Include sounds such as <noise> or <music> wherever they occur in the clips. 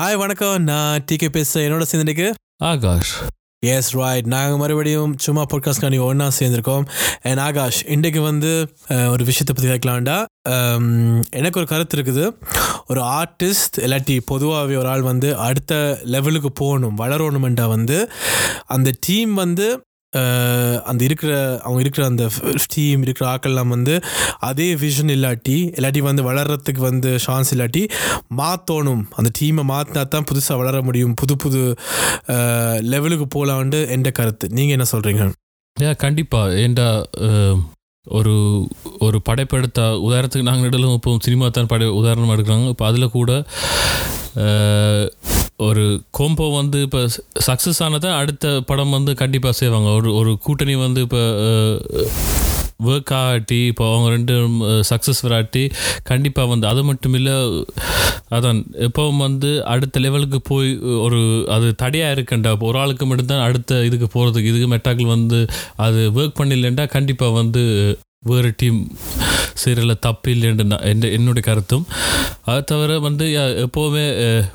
Hi வணக்கம். நான் decay பேசுகிறேன் என்னோட சேர்ந்துருக்கு? ஆகாஷ். எஸ் ரைட் நாங்கள் மறுபடியும் சும்மா பாட்காஸ்ட் காணி ஒன்றா சேர்ந்துருக்கோம். அண்ட் ஆகாஷ் இன்றைக்கு வந்து ஒரு விஷயத்தை பற்றி கேட்கலாம்டா. எனக்கு ஒரு கருத்து இருக்குது. ஒரு ஆர்டிஸ்ட் இல்லாட்டி பொதுவாகவே ஒரு ஆள் வந்து அடுத்த லெவலுக்கு போகணும் வளரணுமெண்டா வந்து. அந்த டீம் வந்து அந்த இருக்கிற அவங்க இருக்கிற அந்த டீம் இருக்கிற ஆக்கள்லாம் வந்து அதே விஷன் இல்லாட்டி இல்லாட்டி வந்து வளர்கிறதுக்கு வந்து சான்ஸ் இல்லாட்டி மாற்றணும் அந்த டீமை மாற்றினா தான் புதுசாக வளர முடியும். புது புது லெவலுக்கு போகலான்ட்டு என்ற கருத்து. நீங்கள் என்ன சொல்கிறீங்க ஏன் கண்டிப்பாக ஏண்டா ஒரு ஒரு படைப்பெடுத்த உதாரணத்துக்கு நாங்கள் நடுவில் இப்போ சினிமா தான் படை உதாரணமாக எடுக்கிறாங்க. இப்போ அதில் கூட ஒரு கோம்போ வந்து இப்போ சக்ஸஸ் ஆனதை அடுத்த படம் வந்து கண்டிப்பாக செய்வாங்க. ஒரு ஒரு கூட்டணி வந்து இப்போ ஒர்க் ஆகாட்டி இப்போ அவங்க ரெண்டு சக்ஸஸ் வராட்டி கண்டிப்பாக வந்து அது மட்டும் இல்லை அதான் எப்பவும் வந்து அடுத்த லெவலுக்கு போய் ஒரு அது தடையாக இருக்கண்டா. இப்போ ஒரு ஆளுக்கு மட்டும்தான் அடுத்த இதுக்கு போகிறதுக்கு இதுக்கு மெட்டாக்கள் வந்து அது ஒர்க் பண்ணிடலண்டா கண்டிப்பாக வந்து வேறு டீம் சீரியலில் தப்பு இல்லைன்னு நான் என் என்னுடைய கருத்தும். அதை தவிர வந்து எப்போவுமே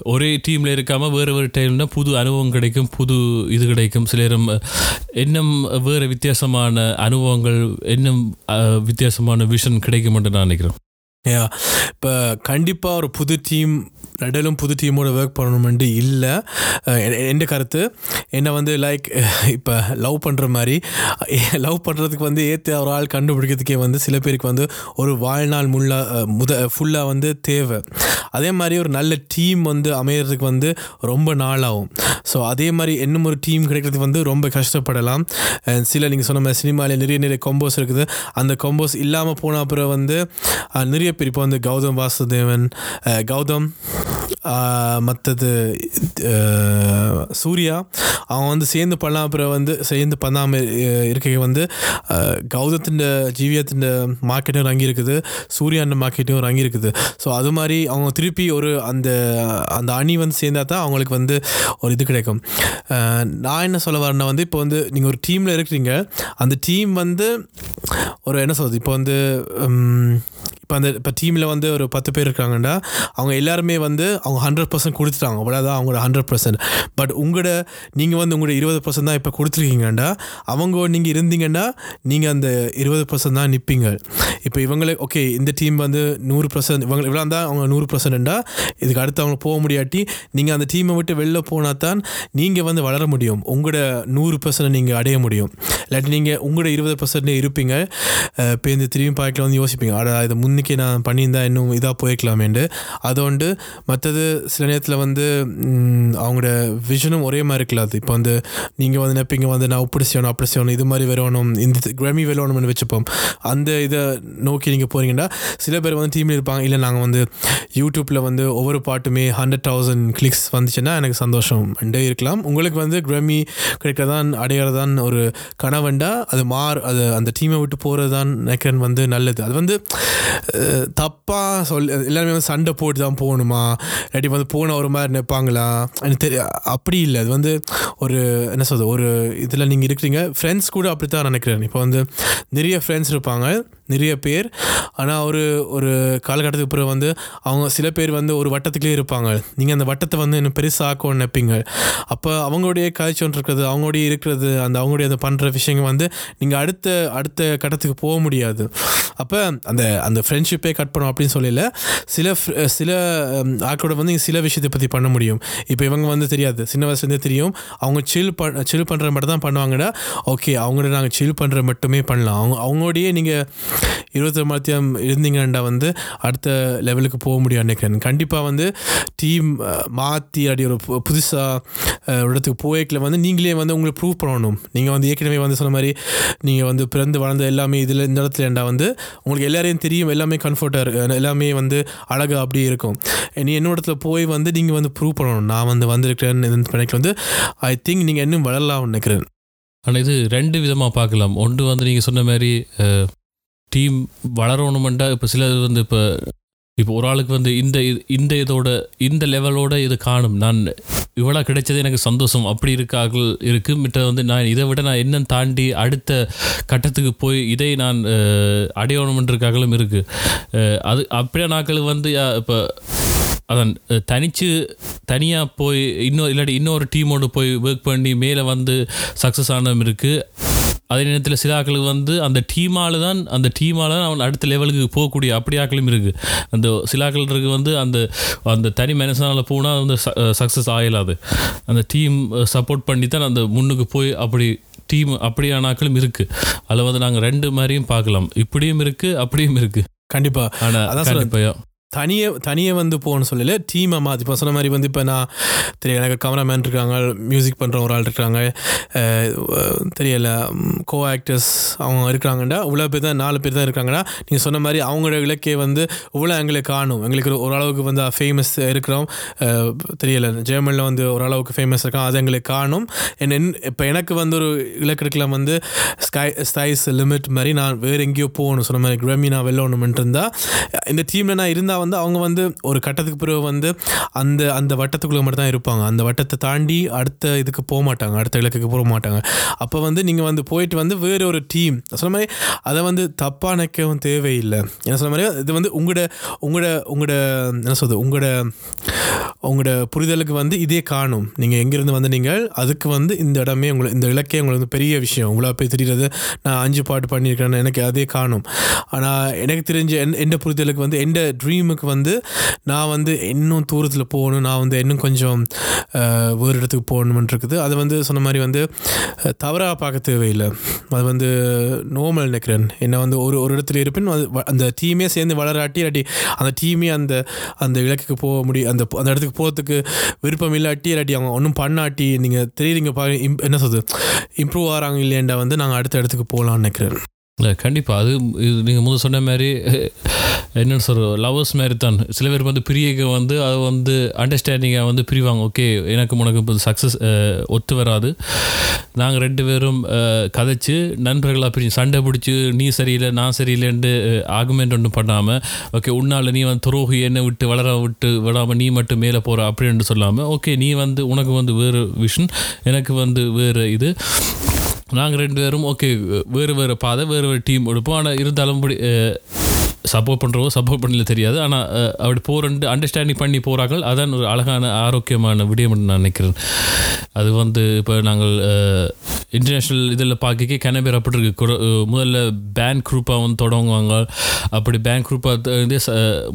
ஒரே டீமில் இருக்காமல் வேறு வேறு டைம்னா புது அனுபவம் கிடைக்கும் புது இது கிடைக்கும். சிலரும் அஹ், இன்னும் வேறு வித்தியாசமான அனுபவங்கள் இன்னும் வித்தியாசமான விஷன் கிடைக்கும் என்று நான் நினைக்கிறேன். இப்போ கண்டிப்பாக ஒரு புது டீம் ரெடலும் புது டீமோட ஒர்க் பண்ணணுமெண்டு இல்லை. எந்த கருத்து? என்னை வந்து லைக் இப்போ லவ் பண்ணுற மாதிரி லவ் பண்ணுறதுக்கு வந்து ஏற்ற ஒரு ஆள் கண்டுபிடிக்கிறதுக்கே வந்து சில பேருக்கு வந்து ஒரு வாழ்நாள் முள்ளா முத ஃபுல்லாக வந்து தேவை. அதே மாதிரி ஒரு நல்ல டீம் வந்து அமையிறதுக்கு வந்து ரொம்ப நாளாகும். ஸோ அதே மாதிரி இன்னும் ஒரு டீம் கிடைக்கிறதுக்கு வந்து ரொம்ப கஷ்டப்படலாம். சில நீங்கள் சொன்ன மாதிரி சினிமாவில் நிறைய நிறைய கொம்போஸ் இருக்குது. அந்த கொம்போஸ் இல்லாமல் போன அப்புறம் வந்து நிறைய இப்போ வந்து கௌதம் வாசுதேவன் கௌதம் மற்றது சூர்யா. அவன் வந்து சேர்ந்து பண்ணலாம் அப்புறம் வந்து சேர்ந்து பண்ணாமல் இருக்க வந்து கௌதத்தின் ஜீவியத்தின் மார்க்கெட்டும் இறங்கி இருக்குது சூர்யாண்ட மார்க்கெட்டும் இறங்கி இருக்குது ஸோ அது மாதிரி அவங்க திருப்பி ஒரு அந்த அந்த அணி வந்து சேர்ந்தா தான் அவங்களுக்கு வந்து ஒரு இது கிடைக்கும். நான் என்ன சொல்ல வரேன்னா வந்து இப்போ வந்து நீங்கள் ஒரு டீமில் இருக்கிறீங்க. அந்த டீம் வந்து ஒரு என்ன சொல்கிறது இப்போ வந்து இப்போ அந்த இப்போ டீமில் வந்து ஒரு பத்து பேர் இருக்காங்கடா அவங்க எல்லாருமே வந்து அவங்க ஹண்ட்ரட் பர்சன்ட் கொடுத்துட்டாங்க. அவ்வளோதான் அவங்களோட ஹண்ட்ரட் பர்சன்ட் பட் உங்களோட நீங்கள் வந்து உங்களோட இருபது பர்சன்ட் தான் இப்போ கொடுத்துருக்கீங்கண்டா அவங்க நீங்கள் இருந்தீங்கன்னா நீங்கள் அந்த இருபது பர்சன்ட் தான் நிற்பீங்க இப்போ இவங்களே ஓகே இந்த டீம் வந்து நூறு பர்சன்ட் இவங்க இவ்வளோ தான் அவங்க நூறு பர்சன்டா இதுக்கு அடுத்து அவங்க போக முடியாட்டி நீங்கள் அந்த டீமை விட்டு வெளில போனால் தான் நீங்கள் வந்து வளர முடியும். உங்களோட நூறு பர்சன்ட் நீங்கள் அடைய முடியும். இல்லாட்டி நீங்கள் உங்களோட இருபது பர்சன்ட் இருப்பீங்க. இப்போ இந்த திரும்பி பார்க்கல வந்து யோசிப்பீங்க அட முன் இன்றைக்கி நான் பண்ணியிருந்தா இன்னும் இதாக போயிருக்கலாமேண்டு அதோண்டு மற்றது சில நேரத்தில் வந்து அவங்களோட விஷனும் ஒரே மாதிரி இருக்கலாம் இப்போ வந்து நீங்கள் வந்து நினைப்பீங்க வந்து நான் இப்படி செய்யணும் அப்படி செய்யணும் இது மாதிரி வரணும் இந்த கிராமி வரணும்னு வச்சுப்போம். அந்த இதை நோக்கி நீங்கள் போகிறீங்கன்னா சில பேர் வந்து டீமில் இருப்பாங்க. இல்லை நாங்கள் வந்து யூடியூப்பில் வந்து ஒவ்வொரு பாட்டுமே ஹண்ட்ரட் தௌசண்ட் கிளிக்ஸ் வந்துச்சுன்னா எனக்கு சந்தோஷம் ரெண்டே இருக்கலாம். உங்களுக்கு வந்து கிராமி கிடைக்கிறதான் அடையிறதான் ஒரு கனவண்டா? அது மாறு அது அந்த டீமை விட்டு போகிறது தான் நினைக்கிறேன் வந்து நல்லது. அது வந்து தப்பாக சொல் எல்லாருமே வந்து சண்டை போட்டு தான் போகணுமா? இல்லாட்டி வந்து போன ஒரு மாதிரி நிற்பாங்களா எனக்கு தெரிய அப்படி இல்லை. அது வந்து ஒரு என்ன சொல்றது ஒரு இதில் நீங்கள் இருக்கிறீங்க. ஃப்ரெண்ட்ஸ் கூட அப்படி தான் நினைக்கிறேன். இப்போ வந்து நிறைய ஃப்ரெண்ட்ஸ் இருப்பாங்க நிறைய பேர். ஆனால் ஒரு ஒரு காலகட்டத்துக்கு பிறகு வந்து அவங்க சில பேர் வந்து ஒரு வட்டத்துக்குள்ளே இருப்பாங்க. நீங்கள் அந்த வட்டத்தை வந்து இன்னும் பெருசாக்கணும்னு நினைப்பீங்க. அப்போ அவங்களுடைய கல்ச்சர் இருக்கிறது அவங்களுடைய இருக்கிறது அந்த அவங்களுடைய அந்த பண்ணுற விஷயங்கள் வந்து நீங்கள் அடுத்த அடுத்த கட்டத்துக்கு போக முடியாது. அப்போ அந்த அந்த ஃப்ரெண்ட்ஷிப்பே கட் பண்ணும் அப்படின்னு சொல்லல. சில சில ஆக்களோட வந்து சில விஷயத்தை பற்றி பண்ண முடியும். இப்போ இவங்க வந்து தெரியாது. சின்ன வயசுலேருந்தே தெரியும். அவங்க சில் பண் சில் பண்ணுற மட்டும் தான் பண்ணுவாங்கடா. ஓகே அவங்களோட நாங்கள் சில் பண்ணுற மட்டுமே பண்ணலாம். அவங்க அவங்களோடையே நீங்கள் இருபத்தி மத்தியம் இருந்தீங்கன்னா வந்து அடுத்த லெவலுக்கு போக முடியும் நினைக்கிறேன். கண்டிப்பாக வந்து டீம் மாற்றி அப்படி ஒரு புதுசாக இடத்துக்கு போய்க்கில் வந்து நீங்களே வந்து உங்களுக்கு ப்ரூவ் பண்ணணும். நீங்கள் வந்து ஏற்கனவே வந்து சொன்ன மாதிரி நீங்கள் வந்து பிறந்து வளர்ந்த எல்லாமே இதில் இந்த இடத்துல வந்து உங்களுக்கு எல்லாரையும் தெரியும் எல்லாமே கம்ஃபர்ட்டாக இருக்கு. எல்லாமே வந்து அழகாக அப்படி இருக்கும். நீ என்னோட இடத்துல போய் வந்து நீங்கள் வந்து ப்ரூவ் பண்ணணும். நான் வந்து வந்திருக்கிறேன் பண்ணிக்க வந்து ஐ திங்க் நீங்கள் இன்னும் வளரலாம்னு நினைக்கிறேன். ஆனால் இது ரெண்டு விதமாக பார்க்கலாம். ஒன்று வந்து நீங்கள் சொன்ன மாதிரி டீம் வளரணுமெண்டா இப்போ சிலர் வந்து இப்போ இப்போ ஒரு ஆளுக்கு வந்து இந்த இது- இந்த இதோட இந்த லெவலோட இது காணும். நான் இவ்வளோ கிடைச்சது எனக்கு சந்தோஷம். அப்படி இருக்கார்கள் இருக்கு மிட்ட வந்து நான் இதை விட நான் என்ன தாண்டி அடுத்த கட்டத்துக்கு போய் இதை நான் அஹ், இருக்குது அது அப்படியே நாட்கள் வந்து இப்போ அதான் தனித்து தனியாக போய் இன்னொரு இல்லாட்டி இன்னொரு டீமோடு போய் ஒர்க் பண்ணி மேலே வந்து சக்ஸஸ் ஆனதும் இருக்குது அதே நேரத்தில் சில ஆட்களுக்கு வந்து அந்த டீமால தான் அந்த டீமால தான் அவன் அடுத்த லெவலுக்கு போகக்கூடிய அப்படி ஆட்களும் இருக்குது அந்த சில ஆட்களுக்கு வந்து அந்த அந்த தனி மனுஷனால போனால் வந்து சக்ஸஸ் ஆகலாது அந்த டீம் சப்போர்ட் பண்ணி தான் அந்த முன்னுக்கு போய் அப்படி டீம் அப்படியான ஆட்களும் இருக்குது அதில் வந்து நாங்கள் ரெண்டு மாதிரியும் பார்க்கலாம். இப்படியும் இருக்குது அப்படியும் இருக்குது கண்டிப்பா. ஆனால். கண்டிப்பாக தனியே தனியே வந்து போகணும்னு சொல்லல டீமை மாற்றி இப்போ சொன்ன மாதிரி வந்து இப்போ நான் தெரியல எனக்கு கேமராமேன் இருக்காங்க மியூசிக் பண்ணுற ஒரு ஆள் இருக்காங்க தெரியலை தெரியல கோ ஆக்டர்ஸ் அவங்க இருக்கிறாங்கடா இவ்வளோ பேர் தான் நாலு பேர் தான் இருக்காங்கடா. நீங்கள் சொன்ன மாதிரி அவங்களோட இலக்கே வந்து இவ்வளோ எங்களை காணும். எங்களுக்கு ஒரு- ஓரளவுக்கு வந்து ஃபேமஸ் இருக்கிறோம். தெரியலை தெரியல ஜெர்மனியில் வந்து ஓரளவுக்கு ஃபேமஸ் இருக்கான் அது எங்களுக்கு காணும். என்ன இப்போ எனக்கு வந்து ஒரு இலக்கு இருக்கலாம் வந்து ஸ்கை ஸ்கைஸ் லிமிட் மாதிரி நான் வேறு எங்கேயோ போகணும். சொன்ன மாதிரி கிரமி நான் ஒன்று இருந்தால் இந்த டீமில் நான் இருந்தால் வந்து அவங்க வந்து ஒரு கட்டத்துக்கு பிறகு வந்து அந்த அந்த வட்டத்துக்குள்ளே மட்டும் தான் இருப்பாங்க. அந்த வட்டத்தை தாண்டி அடுத்த இதுக்கு போக மாட்டாங்க. அடுத்த இலக்குக்கு போக மாட்டாங்க. அப்போ வந்து நீங்கள் வந்து போயிட்டு வந்து வேறு ஒரு டீம் சொன்ன மாதிரி அதை வந்து தப்பாக நினைக்கவும் தேவையில்லை. என்ன சொன்ன மாதிரி இது வந்து உங்களோட உங்களோட உங்களோட என்ன சொல்றது உங்களோட உங்களோட புரிதலுக்கு வந்து இதே காணும். நீங்கள் எங்கேருந்து வந்து நீங்கள் அதுக்கு வந்து இந்த இடமே உங்களை இந்த இலக்கே உங்களுக்கு வந்து பெரிய விஷயம். உங்களை போய் தெரிகிறது நான் அஞ்சு பாட்டு பண்ணியிருக்கேன்னு எனக்கு அதே காணும். ஆனால் எனக்கு தெரிஞ்ச என் எந்த புரிதலுக்கு வந்து எந்த ட்ரீமுக்கு வந்து நான் வந்து இன்னும் தூரத்தில் போகணும் நான் வந்து இன்னும் கொஞ்சம் வேறு இடத்துக்கு போகணும்னு இருக்குது. அது வந்து சொன்ன மாதிரி வந்து தவறாக பார்க்க தேவையில்லை. அது வந்து நோமல் நினைக்கிறேன். என்ன வந்து ஒரு ஒரு இடத்துல இருப்பேன் அது வ- அந்த டீமே சேர்ந்து வளராட்டி இல்லாட்டி அந்த டீமே அந்த அந்த இலக்குக்கு போக முடியும் அந்த அந்த இடத்துக்கு போகிறதுக்கு விருப்பம் இல்லாட்டி இல்லாட்டி அவங்க ஒன்றும் பண்ணாட்டி நீங்கள் தெரியுறீங்க பாருங்க im- என்ன சொல்கிறது இம்ப்ரூவ் ஆகிறாங்க இல்லையாண்டா வந்து நாங்கள் அடுத்த இடத்துக்கு போகலான்னு நினைக்கிறேன். கண்டிப்பாக அது இது நீங்கள் முதல் சொன்ன மாதிரி என்னென்னு சொல்கிறோம் லவர்ஸ் மாதிரி தான் சில பேர் வந்து பிரியக்க வந்து அது வந்து அண்டர்ஸ்டாண்டிங்காக வந்து பிரிவாங்க. ஓகே எனக்கு உனக்கு இப்போ சக்ஸஸ் ஒத்து வராது. நாங்கள் ரெண்டு பேரும் கதைச்சு நண்பர்களாக பிரிஞ்சு சண்டை பிடிச்சி நீ சரியில்லை நான் சரியில்லைன்ட்டு ஆகுமெண்ட் ஒன்றும் பண்ணாமல் ஓகே உன்னால் நீ வந்து துரோகி என்னை விட்டு வளர விட்டு விடாமல் நீ மட்டும் மேலே போகிற அப்படின்ட்டு சொல்லாமல் ஓகே நீ வந்து உனக்கு வந்து வேறு விஷன் எனக்கு வந்து வேறு இது. நாங்கள் ரெண்டு பேரும் ஓகே வேறு வேறு பாதை வேறு வேறு டீம் எடுப்போம். ஆனால் இருந்தாலும் இப்படி சப்போர்ட் பண்ணுறவோ சப்போர்ட் பண்ணல தெரியாது. ஆனால் அப்படி போகிறன்ட்டு அண்டர்ஸ்டாண்டிங் பண்ணி போகிறார்கள் அதான் ஒரு அழகான ஆரோக்கியமான விடயம் நான் நினைக்கிறேன். அது வந்து இப்போ நாங்கள் இன்டர்நேஷ்னல் இதில் பார்க்க கன பேர் அப்படி இருக்கு முதல்ல பேண்ட் குரூப்பாக வந்து தொடங்குவாங்க. அப்படி பேண்ட் குரூப்பாக வந்து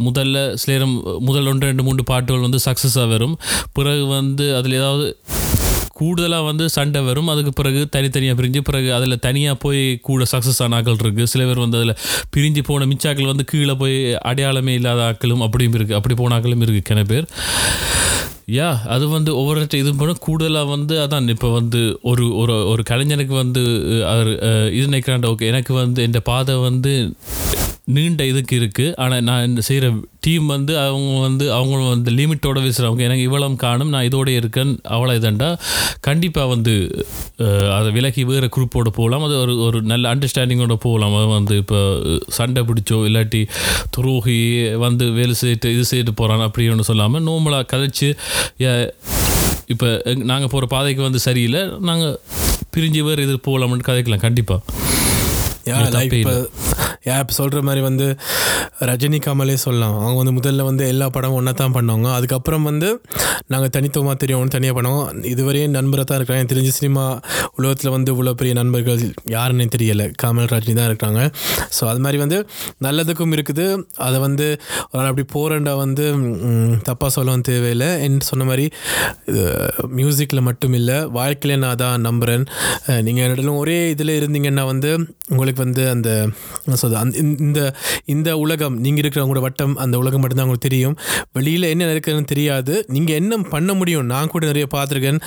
முதல்ல சிலேரம் முதல் ஒன்று ரெண்டு மூன்று பாட்டுகள் வந்து சக்ஸஸாக வரும். பிறகு வந்து அதில் ஏதாவது கூடுதலாக வந்து சண்டை வரும். அதுக்கு பிறகு தனித்தனியாக பிரிஞ்சு பிறகு அதில் தனியாக போய் கூட சக்ஸஸ் ஆன ஆக்கள் இருக்குது சில பேர் வந்து அதில் பிரிஞ்சு போன மிச்சாக்கள் வந்து கீழே போய் அடையாளமே இல்லாத ஆக்களும் அப்படியும் இருக்குது அப்படி போன ஆக்களும் இருக்குது கிண பேர். யா அது வந்து ஒவ்வொரு இது பண்ண கூடுதலாக வந்து அதான் இப்போ வந்து ஒரு ஒரு ஒரு கலைஞனுக்கு வந்து அவர் இது நினைக்கிறாண்ட ஓகே. எனக்கு வந்து என் பாதை வந்து நீண்ட இதுக்கு இருக்குது ஆனால் நான் இந்த செய்கிற டீம் வந்து அவங்க வந்து அவங்க வந்து லிமிட்டோட வீசுகிறவங்க எனக்கு இவ்வளவு காணும் நான் இதோட இருக்கேன் அவ்வளோ இதண்டா. கண்டிப்பாக வந்து அதை விலக்கி வேறு குரூப்போட போகலாம் அது ஒரு ஒரு நல்ல அண்டர்ஸ்டாண்டிங்கோட போகலாம் அது வந்து இப்போ சண்டை பிடிச்சோ இல்லாட்டி துரோகி வந்து வேலை செய்துட்டு இது செய்துட்டு போகிறான் அப்படி ஒன்று சொல்லாமல் நார்மலாக கதைச்சு இப்போ நாங்கள் போகிற பாதைக்கு வந்து சரியில்லை. நாங்கள் பிரிஞ்சு வேறு இது போகலாம்னு கதைக்கலாம். கண்டிப்பாக இப்போ யா இப்போ சொல்கிற மாதிரி வந்து ரஜினி கமலே சொல்லலாம். அவங்க வந்து முதல்ல வந்து எல்லா படமும் ஒன்றா தான் பண்ணுவாங்க. அதுக்கப்புறம் வந்து நாங்கள் தனித்துவமாக தெரியும் தனியாக பண்ணுவோம். இதுவரையும் நண்பராக தான் இருக்கிறாங்க. எனக்கு தெரிஞ்ச சினிமா உலகத்தில் வந்து இவ்வளோ பெரிய நண்பர்கள் யாருன்னே தெரியலை. கமல் ரஜினி தான் இருக்காங்க ஸோ அது மாதிரி வந்து நல்லதுக்கும் இருக்குது. அதை வந்து ஒரு நாள் அப்படி போகிறண்டா வந்து தப்பாக சொல்லவும் தேவையில்லை. என்று சொன்ன மாதிரி மியூசிக்கில் மட்டும் இல்லை வாழ்க்கையில நான் அதான் நம்புகிறேன் நீங்கள் என்னிடம் ஒரே இதில் இருந்தீங்கன்னா வந்து உங்களுக்கு வந்து அந்த என்ன அந்த இந்த- இந்த உலகம் நீங்கள் இருக்கிற உங்களோட வட்டம் அந்த உலகம் மட்டும்தான் உங்களுக்கு தெரியும். வெளியில் என்ன நடக்குதுன்னு தெரியாது. நீங்கள் என்ன பண்ண முடியும்? நான் கூட நிறைய பார்த்துருக்கேன்.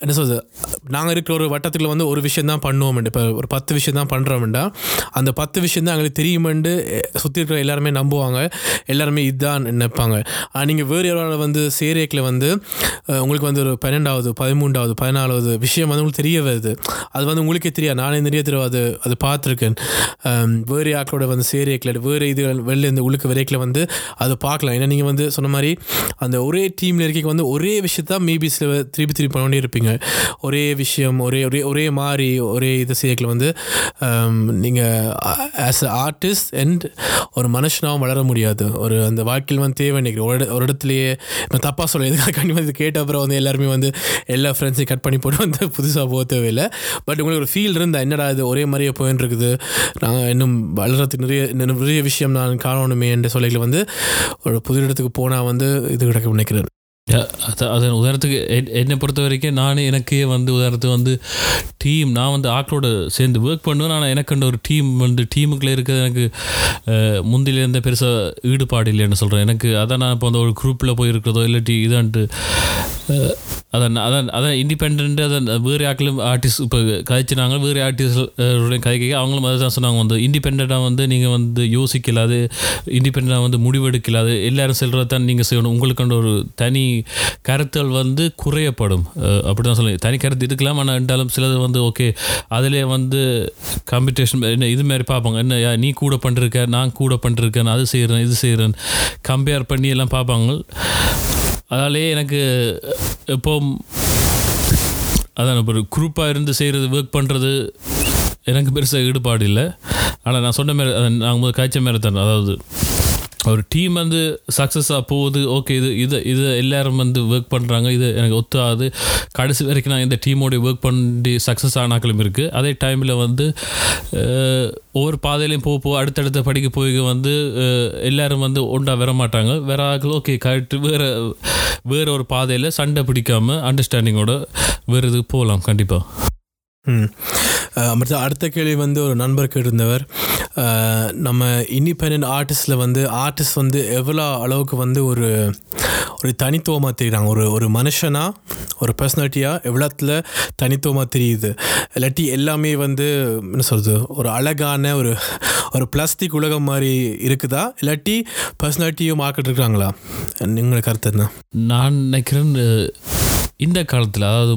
என்ன சொல்றது? நாங்கள் இருக்கிற ஒரு வட்டத்துக்குள்ள வந்து ஒரு விஷயம் தான் பண்ணுவோம் இப்போ ஒரு பத்து விஷயம் தான் பண்ணுறோம்டா அந்த பத்து விஷயம் தான் எங்களுக்கு தெரியுமெண்டு சுற்றி இருக்கிற எல்லாருமே நம்புவாங்க. எல்லாருமே இதுதான் நினைப்பாங்க. ஆனால் நீங்கள் வேறு யாராவது வந்து சேரேக்கில் வந்து உங்களுக்கு வந்து ஒரு பன்னெண்டாவது பதிமூன்றாவது பதினாலாவது விஷயம் வந்து உங்களுக்கு தெரிய வருது. அது வந்து உங்களுக்கே தெரியாது. நானே நிறைய தெரியாது அது பார்த்துருக்கேன். நினைக்கிறேன் வேறு ஆக்களோட வந்து சேரியக்கில் வேறு இது வெளில இருந்து உள்ளுக்கு வரைக்கில் வந்து அதை பார்க்கலாம். ஏன்னா நீங்கள் வந்து சொன்ன மாதிரி அந்த ஒரே டீமில் இருக்க வந்து ஒரே விஷயத்தான் மேபி சில திருப்பி திருப்பி பண்ணி இருப்பீங்க. ஒரே விஷயம் ஒரே ஒரே ஒரே மாதிரி ஒரே இது செய்யக்கில் வந்து நீங்கள் ஆஸ் அ ஆர்டிஸ்ட் அண்ட் ஒரு மனுஷனாகவும் வளர முடியாது. ஒரு அந்த வாழ்க்கையில் வந்து தேவை நினைக்கிறேன். ஒரு ஒரு இடத்துலையே இப்போ தப்பாக சொல்ல எதுக்காக கண்டிப்பாக இது கேட்ட அப்புறம் வந்து எல்லாருமே வந்து எல்லா ஃப்ரெண்ட்ஸையும் கட் பண்ணி போட்டு வந்து புதுசாக போக தேவையில்லை. பட் உங்களுக்கு ஒரு ஃபீல் இருந்தால் என்னடா இது ஒரே மாதிரியே போயின்னு இருக்குது. நான் இன்னும் வளர்கிறதுக்கு நிறைய நிறைய விஷயம் நான் காணணுமே என்ற சொல்லையில் வந்து ஒரு புது இடத்துக்கு போனால் வந்து இது கிடைக்க நினைக்கிறேன். அதன் உதாரணத்துக்கு என்- என்னை பொறுத்த வரைக்கும் நான் எனக்கே வந்து உதாரணத்துக்கு வந்து டீம் நான் வந்து ஆக்களோட சேர்ந்து ஒர்க் பண்ணுவேன். ஆனால் எனக்கு ஒரு டீம் வந்து டீமுக்குள்ளே இருக்கிறது எனக்கு அஹ், பெருசாக ஈடுபாடு இல்லைன்னு சொல்கிறேன் எனக்கு அதான் நான் இப்போ அந்த ஒரு குரூப்பில் போய் இருக்கிறதோ இல்லாட்டி இதான்ட்டு அதான் அதான் அதான் இண்டிபெண்ட்டு அதான் வேறு ஆக்களும் ஆர்டிஸ்ட் இப்போ கதைச்சினாங்க வேறு ஆர்டிஸ்ட் கதைக்க அவங்களும் அதை தான் சொன்னாங்க. வந்து இண்டிபெண்ட்டாக வந்து நீங்கள் வந்து யோசிக்கலாது இண்டிபெண்ட்டாக வந்து முடிவெடுக்கலாது எல்லோரும் செல்கிறதான் நீங்கள் செய்யணும். உங்களுக்கான ஒரு தனி கருத்தல் வந்து குறையப்படும். அப்படி தான் சொல்லி தனி கருத்து இருக்கலாம் ஆனால் இருந்தாலும் சிலது வந்து ஓகே அதிலே வந்து காம்படிஷன் என்ன இது மாதிரி பார்ப்பாங்க. என்ன யா, நீ கூட பண்ணிருக்க நான் கூட பண்ணிருக்கேன் அது செய்கிறேன் இது செய்கிறேன் கம்பேர் பண்ணி எல்லாம் பார்ப்பாங்க. அதாலே எனக்கு எப்போ அதான் இப்போ ஒரு குரூப்பாக இருந்து செய்கிறது ஒர்க் பண்ணுறது எனக்கு பெருசாக ஈடுபாடு இல்லை. ஆனால் நான் சொன்ன மாதிரி அதான் நான் முதல் காய்ச்ச மாதிரி தான் அதாவது ஒரு டீம் வந்து சக்ஸஸாக போகுது ஓகே இது இது இது எல்லாரும் வந்து ஒர்க் பண்ணுறாங்க இது எனக்கு ஒத்தாது. கடைசி வரைக்கும் நான் இந்த டீமோட ஒர்க் பண்ணி சக்ஸஸ் ஆனாக்களும் இருக்குது அதே டைமில் வந்து ஒவ்வொரு பாதையிலையும் போக போக அடுத்தடுத்த படிக்க போய் வந்து எல்லோரும் வந்து ஒன்றா வர மாட்டாங்க வேற ஆக்கள் ஓகே கரெக்ட் வேறு வேறு ஒரு பாதையில் சண்டை பிடிக்காம அண்டர்ஸ்டாண்டிங்கோட வேறு இதுக்கு போகலாம் கண்டிப்பாக ம். மற்ற அமிர்தா அடுத்த கேள்வி வந்து ஒரு நண்பர் கேட்டிருந்தவர். நம்ம இண்டிபெண்ட் ஆர்டிஸ்டில் வந்து ஆர்டிஸ்ட் வந்து எவ்வளோ அளவுக்கு வந்து ஒரு ஒரு தனித்துவமாக தெரியுறாங்க? ஒரு ஒரு மனுஷனாக ஒரு பர்சனாலிட்டியாக எவ்வளோத்துல தனித்துவமாக தெரியுது? இல்லாட்டி எல்லாமே வந்து என்ன சொல்கிறது ஒரு அழகான ஒரு ஒரு பிளாஸ்டிக் உலகம் மாதிரி இருக்குதா? இல்லாட்டி பர்சனாலிட்டியும் மார்க்கெட் இருக்கிறாங்களா உங்களோட கருத்து என்ன? நான் நினைக்கிறேன் இந்த காலத்தில் அதாவது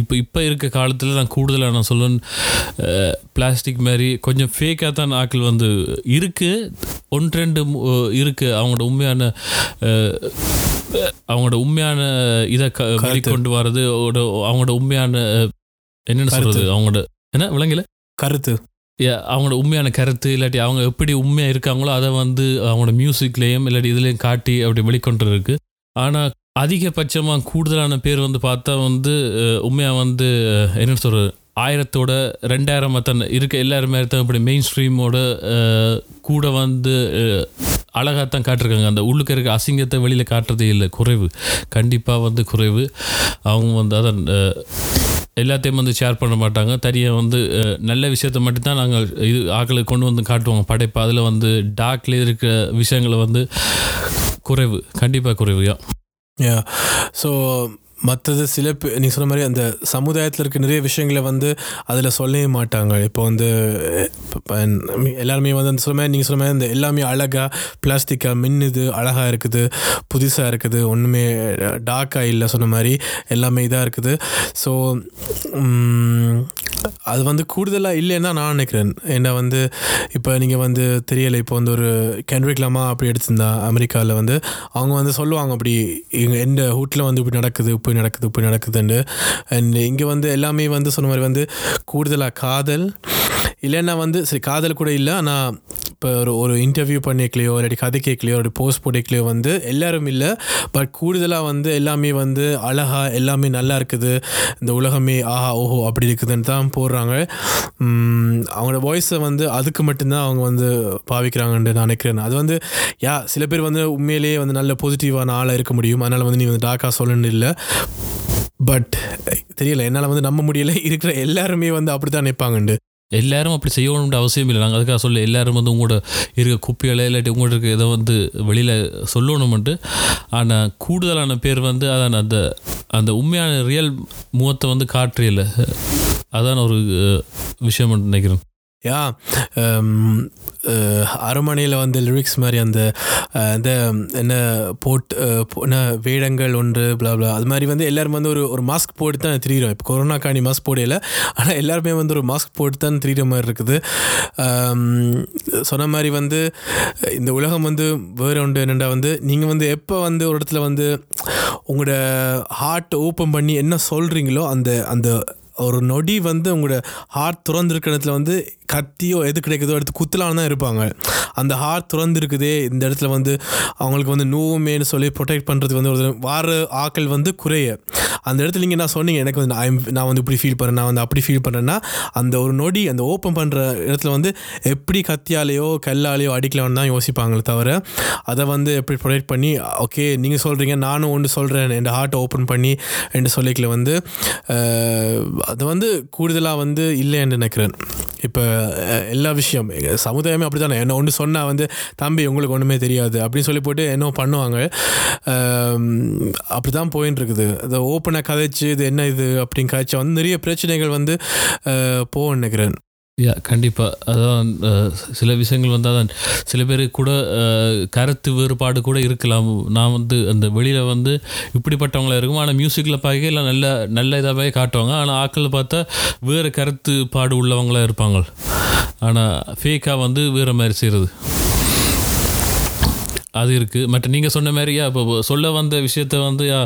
இப்போ இப்போ இருக்க காலத்தில் நான் கூடுதலாக நான் சொல்லுவேன் பிளாஸ்டிக் மாதிரி கொஞ்சம் ஃபேக்காக தான் ஆக்கள் வந்து இருக்குது ஒன்று ரெண்டு இருக்குது அவங்களோட உண்மையான அவங்களோட உண்மையான இதை க வெளிக்கொண்டு வர்றது அவங்களோட அவங்களோட உண்மையான என்னென்னு சொல்கிறது. அவங்களோட என்ன விளங்கல கருத்து. அவங்களோட உண்மையான கருத்து இல்லாட்டி அவங்க எப்படி உண்மையாக இருக்காங்களோ அதை வந்து அவங்களோட மியூசிக்லேயும் இல்லாட்டி இதுலேயும் காட்டி அப்படி வெளிக்கொண்டு இருக்கு. ஆனால் அதிகபட்சமாக கூடுதலான பேர் வந்து பார்த்தா வந்து உண்மையாக வந்து என்ன சொல்கிறது ஆயிரத்தோட ரெண்டாயிரம் தன் இருக்க எல்லாருமே தான் இப்படி மெயின் ஸ்ட்ரீமோட கூட வந்து அழகாகத்தான் காட்டிருக்காங்க. அந்த உள்ளுக்கு இருக்க அசிங்கத்தை வெளியில் காட்டுறதே இல்லை குறைவு. கண்டிப்பாக வந்து குறைவு. அவங்க வந்து அதான் எல்லாத்தையும் வந்து ஷேர் பண்ண மாட்டாங்க. தனியாக வந்து நல்ல விஷயத்தை மட்டும்தான் நாங்கள் இது ஆக்களுக்கு கொண்டு வந்து காட்டுவோம். படைப்பு அதில் வந்து டாக்ல இருக்கிற விஷயங்களை வந்து குறைவு. கண்டிப்பாக குறைவுயா யா யா ஸோ மற்றது சில நீ சொன்ன மாதிரி அந்த சமுதாயத்தில் இருக்க நிறைய விஷயங்களை வந்து அதில் சொல்லவே மாட்டாங்க. இப்போ வந்து எல்லாருமே வந்து அந்த சொன்ன மாதிரி நீங்கள் சொன்ன மாதிரி இந்த எல்லாமே அழகாக பிளாஸ்டிக்காக மின்னுது அழகாக இருக்குது புதுசாக இருக்குது ஒன்றுமே டார்க்காக இல்லை சொன்ன மாதிரி எல்லாமே இதாக இருக்குது. ஸோ அது வந்து கூடுதலாக இல்லைன்னு தான் நான் நினைக்கிறேன். ஏன்னா வந்து இப்போ நீங்கள் வந்து தெரியலை இப்போ வந்து ஒரு கென்ட்ரிக் லமா அப்படி எடுத்திருந்தா அமெரிக்காவில் வந்து அவங்க வந்து சொல்லுவாங்க அப்படி எங்கள் எந்த ஹூட்டில் வந்து இப்படி நடக்குது இப்படி நடக்குது இப்படி நடக்குதுன்னு. அண்ட் இங்கே வந்து எல்லாமே வந்து சொன்ன மாதிரி வந்து கூடுதலாக காதல். இல்லைன்னா வந்து சரி காதல் கூட இல்லை ஆனால் இப்போ ஒரு ஒரு இன்டர்வியூ பண்ணிக்கலையோ இல்லாட்டி கதை கேட்கலையோ ஒரு போஸ்ட் போட்டிக்கலையோ வந்து எல்லாரும் இல்லை. பட் கூடுதலாக வந்து எல்லாமே வந்து அழகாக எல்லாமே நல்லா இருக்குது. இந்த உலகமே ஆஹா ஓஹோ அப்படி இருக்குதுன்னு தான் போடுறாங்க. அவங்களோட வாய்ஸை வந்து அதுக்கு மட்டும்தான் அவங்க வந்து பாவிக்கிறாங்கன்னு நான் நினைக்கிறேன். அது வந்து யா சில பேர் வந்து உண்மையிலேயே வந்து நல்ல பாசிட்டிவான ஆளாக இருக்க முடியும். அதனால் வந்து நீ வந்து டாக்கா சொல்லணும்னு இல்லை. பட் தெரியல என்னால் வந்து நம்ப முடியல. இருக்கிற எல்லாருமே வந்து அப்படி தான் நினைப்பாங்கண்டு. எல்லாரும் அப்படி செய்யணும்னு அவசியம் இல்லை. நாங்கள் அதுக்காக சொல்ல எல்லாரும் வந்து உங்களோட இருக்க குப்பிகளை இல்லாட்டி உங்கள்கிட்ட இருக்க இதை வந்து வெளியில் சொல்லணும்ன்ட்டு. ஆனால் கூடுதலான பேர் வந்து அதான் அந்த அந்த உண்மையான ரியல் முகத்தை வந்து காற்றியல அதான் ஒரு விஷயம் நினைக்கிறேன். யா அரமனையில் வந்து லிரிக்ஸ் மாதிரி அந்த இந்த என்ன போட் என்ன வேடங்கள் ஒன்று blah அது மாதிரி வந்து எல்லோரும் வந்து ஒரு ஒரு மாஸ்க் போட்டு தான் திரியிறோம். இப்போ கொரோனா காணி மாஸ்க் போடையில ஆனால் எல்லாருமே வந்து ஒரு மாஸ்க் போட்டு தான் திரியிற மாதிரி இருக்குது. சொன்ன மாதிரி வந்து இந்த உலகம் வந்து வேறு ஒன்று என்னென்னா வந்து நீங்கள் வந்து எப்போ வந்து ஒரு இடத்துல வந்து உங்களோட ஹார்ட் ஓப்பன் பண்ணி என்ன சொல்கிறீங்களோ அந்த அந்த ஒரு நொடி வந்து உங்களோட ஹார்ட் திறந்துருக்க இடத்துல வந்து கத்தியோ எது கிடைக்குதோ எடுத்து குத்தலான்னு தான் இருப்பாங்க. அந்த ஹார்ட் திறந்துருக்குதே இந்த இடத்துல வந்து அவங்களுக்கு வந்து நோவுமேனு சொல்லி ப்ரொடெக்ட் பண்ணுறதுக்கு வந்து ஒரு வார ஆக்கள் வந்து குறைய. அந்த இடத்துல நீங்கள் நான் சொன்னீங்க? எனக்கு வந்து நான் நான் வந்து இப்படி ஃபீல் பண்ணுறேன் நான் வந்து அப்படி ஃபீல் பண்ணுறேன்னா அந்த ஒரு நொடி அந்த ஓப்பன் பண்ணுற இடத்துல வந்து எப்படி கத்தியாலேயோ கல்லாலேயோ அடிக்கலாம்னு தான் யோசிப்பாங்களே தவிர அதை வந்து எப்படி ப்ரொடெக்ட் பண்ணி ஓகே நீங்கள் சொல்கிறீங்க நானும் ஒன்று சொல்கிறேன் என் ஹார்ட்டை ஓப்பன் பண்ணி என்று சொல்லிக்கல வந்து அது வந்து கூடுதலாக வந்து இல்லைன்னு நினைக்கிறேன். இப்போ எல்லா விஷயம். சமுதாயமே அப்படி தானே என்ன ஒன்று சொன்னால் வந்து தம்பி உங்களுக்கு ஒன்றுமே தெரியாது. அப்படின்னு சொல்லி போட்டு என்ன பண்ணுவாங்க. அப்படி தான் போயின்னு இருக்குது அதை ஓப்பனாக கதைச்சு இது என்ன இது அப்படின்னு கதைச்சா வந்து நிறைய பிரச்சனைகள் வந்து அஹ், நினைக்கிறேன். யா கண்டிப்பாக அதான் சில விஷயங்கள் வந்தால் தான் சில பேர் கூட கருத்து வேறுபாடு கூட இருக்கலாம். நான் வந்து அந்த வெளியில் வந்து இப்படிப்பட்டவங்களா இருக்கும். ஆனால் மியூசிக்கில் பார்க்கல நல்ல நல்ல இதாகவே காட்டுவாங்க. ஆனால் ஆக்களில் பார்த்தா வேறு கருத்து பாடு உள்ளவங்களாக இருப்பாங்க. ஆனால் ஃபேக்காக வந்து வேறு மாதிரி செய்கிறது அது இருக்குது மற்ற நீங்கள் சொன்ன மாதிரியா இப்போ சொல்ல வந்த விஷயத்த வந்து யா,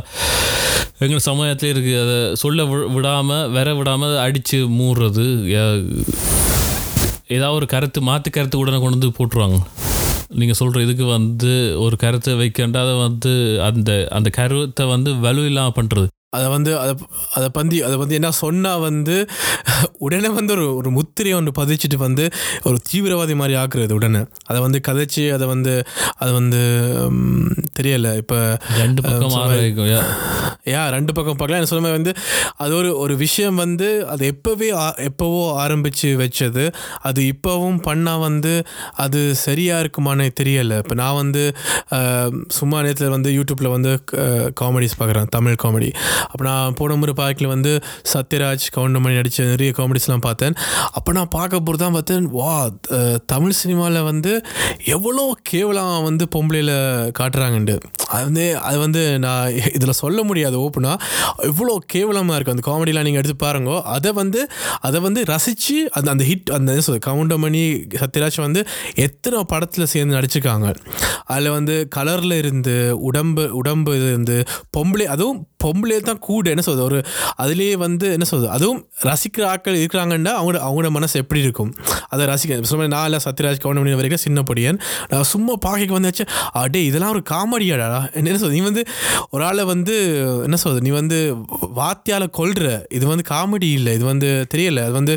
எங்கள் சமயத்தில் இருக்குது அதை சொல்ல வி விடாமல் வர விடாமல் அடித்து மூடுறது யா- ஏதாவது ஒரு கருத்து மாற்று கருத்து உடனே கொண்டு வந்து போட்டுருவாங்க. நீங்கள் சொல்கிற இதுக்கு வந்து ஒரு கருத்தை வைக்கண்டா அதை வந்து அந்த அந்த கருத்தை வந்து வலு இல்லாமல் பண்ணுறது அதை வந்து அதை அதை பந்தி அதை வந்து என்ன சொன்னால் வந்து உடனே வந்து ஒரு ஒரு முத்திரையை ஒன்று பதிச்சுட்டு வந்து ஒரு தீவிரவாதி மாதிரி ஆக்குறது உடனே. அதை வந்து கதைச்சி அதை வந்து அது வந்து தெரியல இப்போ ரெண்டு பக்கம் யா? ரெண்டு பக்கம் பார்க்கலாம் என்ன சொல்ல மாதிரி வந்து அது ஒரு ஒரு விஷயம் வந்து அது எப்போவே எப்போவோ ஆரம்பித்து வச்சது. அது இப்போவும் பண்ணால் வந்து அது சரியாக இருக்குமானே தெரியலை. இப்போ நான் வந்து சும்மா நேரத்தில் வந்து யூடியூப்பில் வந்து காமெடிஸ் பார்க்குறேன் தமிழ் காமெடி அப்போ நான் போன முறை பார்க்கல வந்து சத்யராஜ் கவுண்டமணி நடித்த நிறைய காமெடிஸ்லாம் பார்த்தேன். அப்போ நான் பார்க்க போகிறது தான் பார்த்தேன் வா தமிழ் சினிமாவில் வந்து எவ்வளோ கேவலம் வந்து பொம்பளையில் காட்டுறாங்கண்டு. அது வந்து அது வந்து நான் இதில் சொல்ல முடியாது ஓப்பனாக எவ்வளோ கேவலமாக இருக்கும் அந்த காமெடிலாம் நீங்கள் எடுத்து பாருங்க. அதை வந்து அதை வந்து ரசித்து அந்த அந்த ஹிட் அந்த என்ன கவுண்டமணி சத்யராஜ் வந்து எத்தனை படத்தில் சேர்ந்து நடிச்சிருக்காங்க. அதில் வந்து கலரில் இருந்து உடம்பு உடம்பு இருந்து பொம்பளை அதுவும் பொம்பளே தான் கூட என்ன சொல்றது? ஒரு அதுலேயே வந்து என்ன சொல்றது? அதுவும் ரசிக்கிற ஆட்கள் இருக்கிறாங்கன்னா அவங்களோட அவங்களோட மனசு எப்படி இருக்கும்? அதை ரசிக்க சும்மா நான் இல்லை சத்யராஜ் கவுண்டமணி வரைக்கும் சின்ன பொடியன். நான் சும்மா பார்க்க வந்தாச்சு அடே இதெல்லாம் ஒரு காமெடியாடா? என்ன சொல்றது? நீ வந்து ஒரு ஆளை வந்து என்ன சொல்றது? நீ வந்து வாத்தியால் கொள்ற இது வந்து காமெடி இல்லை இது வந்து தெரியல. அது வந்து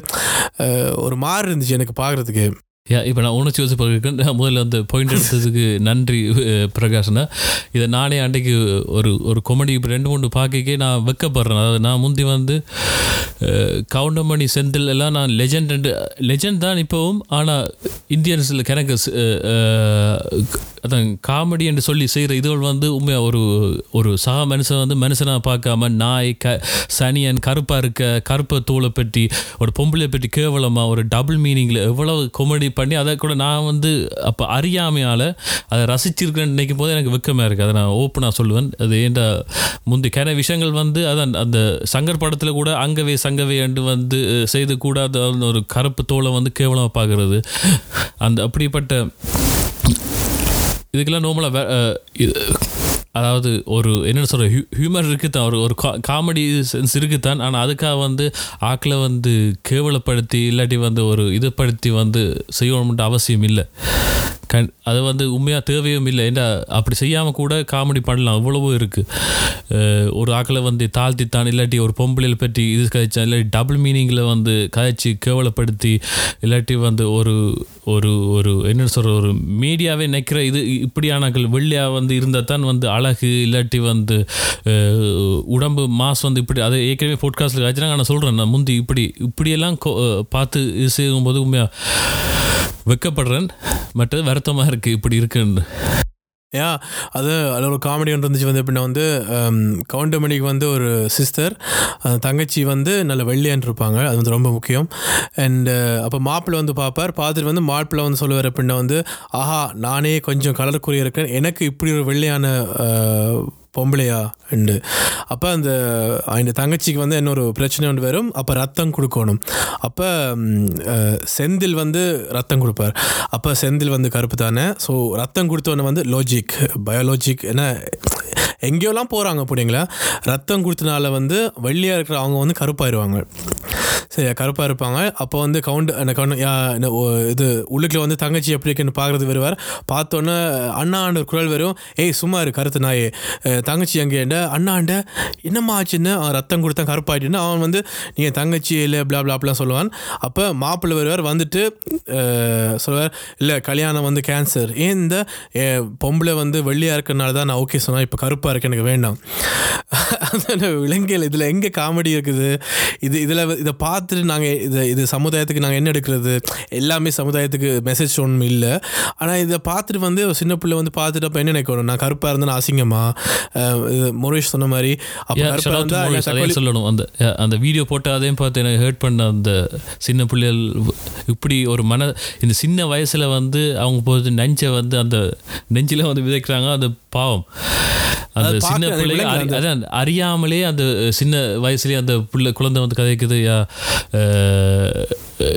ஒரு மாறு இருந்துச்சு எனக்கு பார்க்குறதுக்கு யா இப்போ நான் உணர்ச்சி வச்சு பார்க்குறேன் முதல்ல அந்த பாயிண்ட் எடுத்ததுக்கு நன்றி <laughs> பிரகாஷ்னா இதை நானே அன்றைக்கு ஒரு ஒரு காமெடி இப்போ ரெண்டு மூணு பார்க்கக்கே நான் வெக்கப்படுறேன். அதாவது நான் முந்தி வந்து கவுண்டமணி செந்தில் எல்லாம் நான் லெஜெண்ட் லெஜெண்ட் தான் இப்போவும் ஆனால் இந்தியன்ஸில் கணக்கு அதான் காமெடி என்று சொல்லி செய்கிற இதுகள் வந்து உண்மையாக ஒரு ஒரு சக மனுஷன் வந்து மனுஷனாக பார்க்காம நாய் க சனியன் கருப்பாக இருக்க கருப்பை தூளை பற்றி ஒரு பொம்பளை பற்றி கேவலமாக ஒரு டபுள் மீனிங்கில் எவ்வளவு காமெடி பண்ணி அதை கூட நான் வந்து அப்போ அறியாமையால் அதை ரசிச்சிருக்கேன்னு நினைக்கும் போது எனக்கு வெக்கமாக இருக்குது அதை நான் ஓப்பனாக சொல்லுவேன். அது ஏன்டா முந்தி கன விஷயங்கள் வந்து அதான் அந்த சங்கர் படத்தில் கூட அங்கவே சங்கவே என்று வந்து செய்து கூட அந்த ஒரு கருப்பு தோலை வந்து கேவலமாக பார்க்குறது. அந்த அப்படிப்பட்ட இதுக்கெல்லாம் நார்மலாக அதாவது ஒரு என்ன சொல்கிற ஹியூ ஹியூமர் இருக்குதான் ஒரு ஒரு காமெடி சென்ஸ் இருக்குதான் ஆனால் அதுக்காக வந்து ஆக்களை வந்து கேவலப்படுத்தி இல்லாட்டி வந்து ஒரு இதுப்படுத்தி வந்து செய்யணும்ன்ற அவசியம் இல்லை. கண் அது வந்து உண்மையாக தேவையும் இல்லை. ஏன்னா அப்படி செய்யாமல் கூட காமெடி பண்ணலாம். அவ்வளவோ இருக்குது ஒரு ஆக்களை வந்து தாழ்த்தித்தான் இல்லாட்டி ஒரு பொம்பளையில் பற்றி இது கதைச்சா இல்லாட்டி டபுள் மீனிங்கில் வந்து கதைச்சி கேவலப்படுத்தி இல்லாட்டி வந்து ஒரு ஒரு ஒரு என்ன சொல்கிற ஒரு மீடியாவே நிற்கிற இது இப்படியானாக்கள் வெள்ளையாக வந்து இருந்தால் தான் வந்து அழகு இல்லாட்டி வந்து உடம்பு மாஸ் வந்து இப்படி அதை ஏற்கனவே போட்காஸ்ட்டில் கதைச்சினாங்க நான் சொல்கிறேன் நான் முந்தி இப்படி இப்படியெல்லாம் பார்த்து இது செய்யும்போது உண்மையாக வெக்கப்படுறேன். மற்றது வருத்தமாக இருக்குது இப்படி இருக்குன்னு. ஏன் அது அதில் ஒரு காமெடி ஒன்று இருந்துச்சு வந்து எப்படின்னா வந்து கவுண்டமணிக்கு வந்து ஒரு சிஸ்டர் தங்கச்சி வந்து நல்ல வெள்ளையான் இருப்பாங்க அது வந்து ரொம்ப முக்கியம். அண்டு அப்போ மாப்பிள்ளை வந்து பார்ப்பார் பார்த்துட்டு வந்து மாப்பிள்ளை வந்து சொல்லுவார் எப்படின்னா வந்து ஆஹா நானே கொஞ்சம் கலர் இருக்கேன் எனக்கு இப்படி ஒரு வெள்ளையான பொம்பளையா? உண்டு அப்போ அந்த அந்த தங்கச்சிக்கு வந்து இன்னொரு பிரச்சனை ஒன்று வரும். அப்போ ரத்தம் கொடுக்கணும். அப்போ செந்தில் வந்து ரத்தம் கொடுப்பார். அப்போ செந்தில் வந்து கருப்பு தானே? ஸோ ரத்தம் கொடுத்தோன்னே வந்து லாஜிக் பயாலஜிக் ஏன்னா எங்கேயோலாம் போகிறாங்க அப்படிங்களா ரத்தம் கொடுத்தனால வந்து வெள்ளியாக இருக்கிற அவங்க வந்து கருப்பாயிருவாங்க. சரியா கருப்பாக இருப்பாங்க அப்போ வந்து கவுண்ட் அந்த கவுண்ட் ஓ- இது உள்ளுக்குள்ள வந்து தங்கச்சி எப்படி இருக்குன்னு பார்க்குறது வருவார். பார்த்தோன்னே அண்ணாண்ட ஒரு குரல் வரும். ஏய் சும்மா இரு கருத்து நாயே. தங்கச்சி அங்கேண்ட அண்ணாண்ட என்னம்மா ஆச்சுன்னு? அவன் ரத்தம் கொடுத்தான் கருப்பாயிட்டுன்னு அவன் வந்து நீங்கள் தங்கச்சி இல்லை பிளா பிளாப்லாம் சொல்லுவான். அப்போ மாப்பிள்ளை வருவார் வந்துட்டு சொல்லுவார் இல்லை கல்யாணம் வந்து கேன்சர் ஏன் இந்த பொம்பளை வந்து வெள்ளியாக இருக்கிறனால தான் நான் ஓகே சொன்னேன். இப்போ கருப்பாக இருக்கு எனக்கு வேண்டாம். அந்த விலங்கியல் இதில் எங்கே காமெடி இருக்குது? இது இதில் இதை பார்த்துட்டு நாங்கள் இது இது சமுதாயத்துக்கு நாங்கள் என்ன எடுக்கிறது? எல்லாமே சமுதாயத்துக்கு மெசேஜ் ஒன்றும் இல்லை. ஆனால் இதை பார்த்துட்டு வந்து சின்ன பிள்ளை வந்து பார்த்துட்டு அப்போ என்ன நினைக்கணும்? நான் கருப்பாக இருந்தேன் அசிங்கமா? முரேஷ் சொன்ன மாதிரி அப்போ சொல்லணும். அந்த அந்த வீடியோ போட்டு அதையும் பார்த்து எனக்கு ஹர்ட் பண்ண அந்த சின்ன பிள்ளைகள் இப்படி ஒரு மன இந்த சின்ன வயசுல வந்து அவங்க போது நெஞ்சை வந்து அந்த நெஞ்சில வந்து விதைக்கிறாங்க. அது பாவம். அந்த சின்ன பிள்ளைங்க அதான் அறியாமலே அந்த சின்ன வயசுலயே அந்த பிள்ளை குழந்தை வந்து கதைக்குது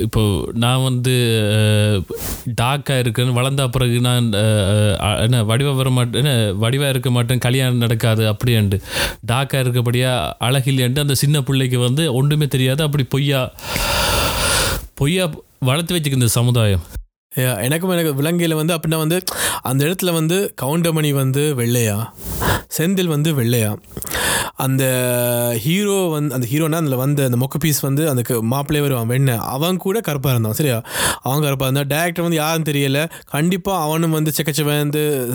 இப்போ நான் வந்து டாக்காக இருக்கேன்னு வளர்ந்த பிறகு நான் என்ன வடிவா வர மாட்டேன் என்ன வடிவாக இருக்க மாட்டேன் கல்யாணம் நடக்காது அப்படியாண்டு டாக்காக இருக்கபடியா அழகில்லையாண்டு அந்த சின்ன பிள்ளைக்கு வந்து ஒன்றுமே தெரியாது. அப்படி பொய்யா பொய்யா வளர்த்து வச்சுக்கு இந்த சமுதாயம். எனக்கும் எனக்கு விலங்கையில் வந்து அப்படின்னா வந்து அந்த இடத்துல வந்து கவுண்டமணி வந்து வெள்ளையா? செந்தில் வந்து வெள்ளையா? அந்த ஹீரோ வந்து அந்த ஹீரோனா அதில் வந்து அந்த மொக்க பீஸ் வந்து அந்த க- மாப்பிள்ளை வருவான் அவன் கூட கருப்பாக இருந்தான் சரியா? அவன் கருப்பாக இருந்தான். டேரக்டர் வந்து யாரும் தெரியல. கண்டிப்பாக அவனும் வந்து செக்கச்சவன் வந்து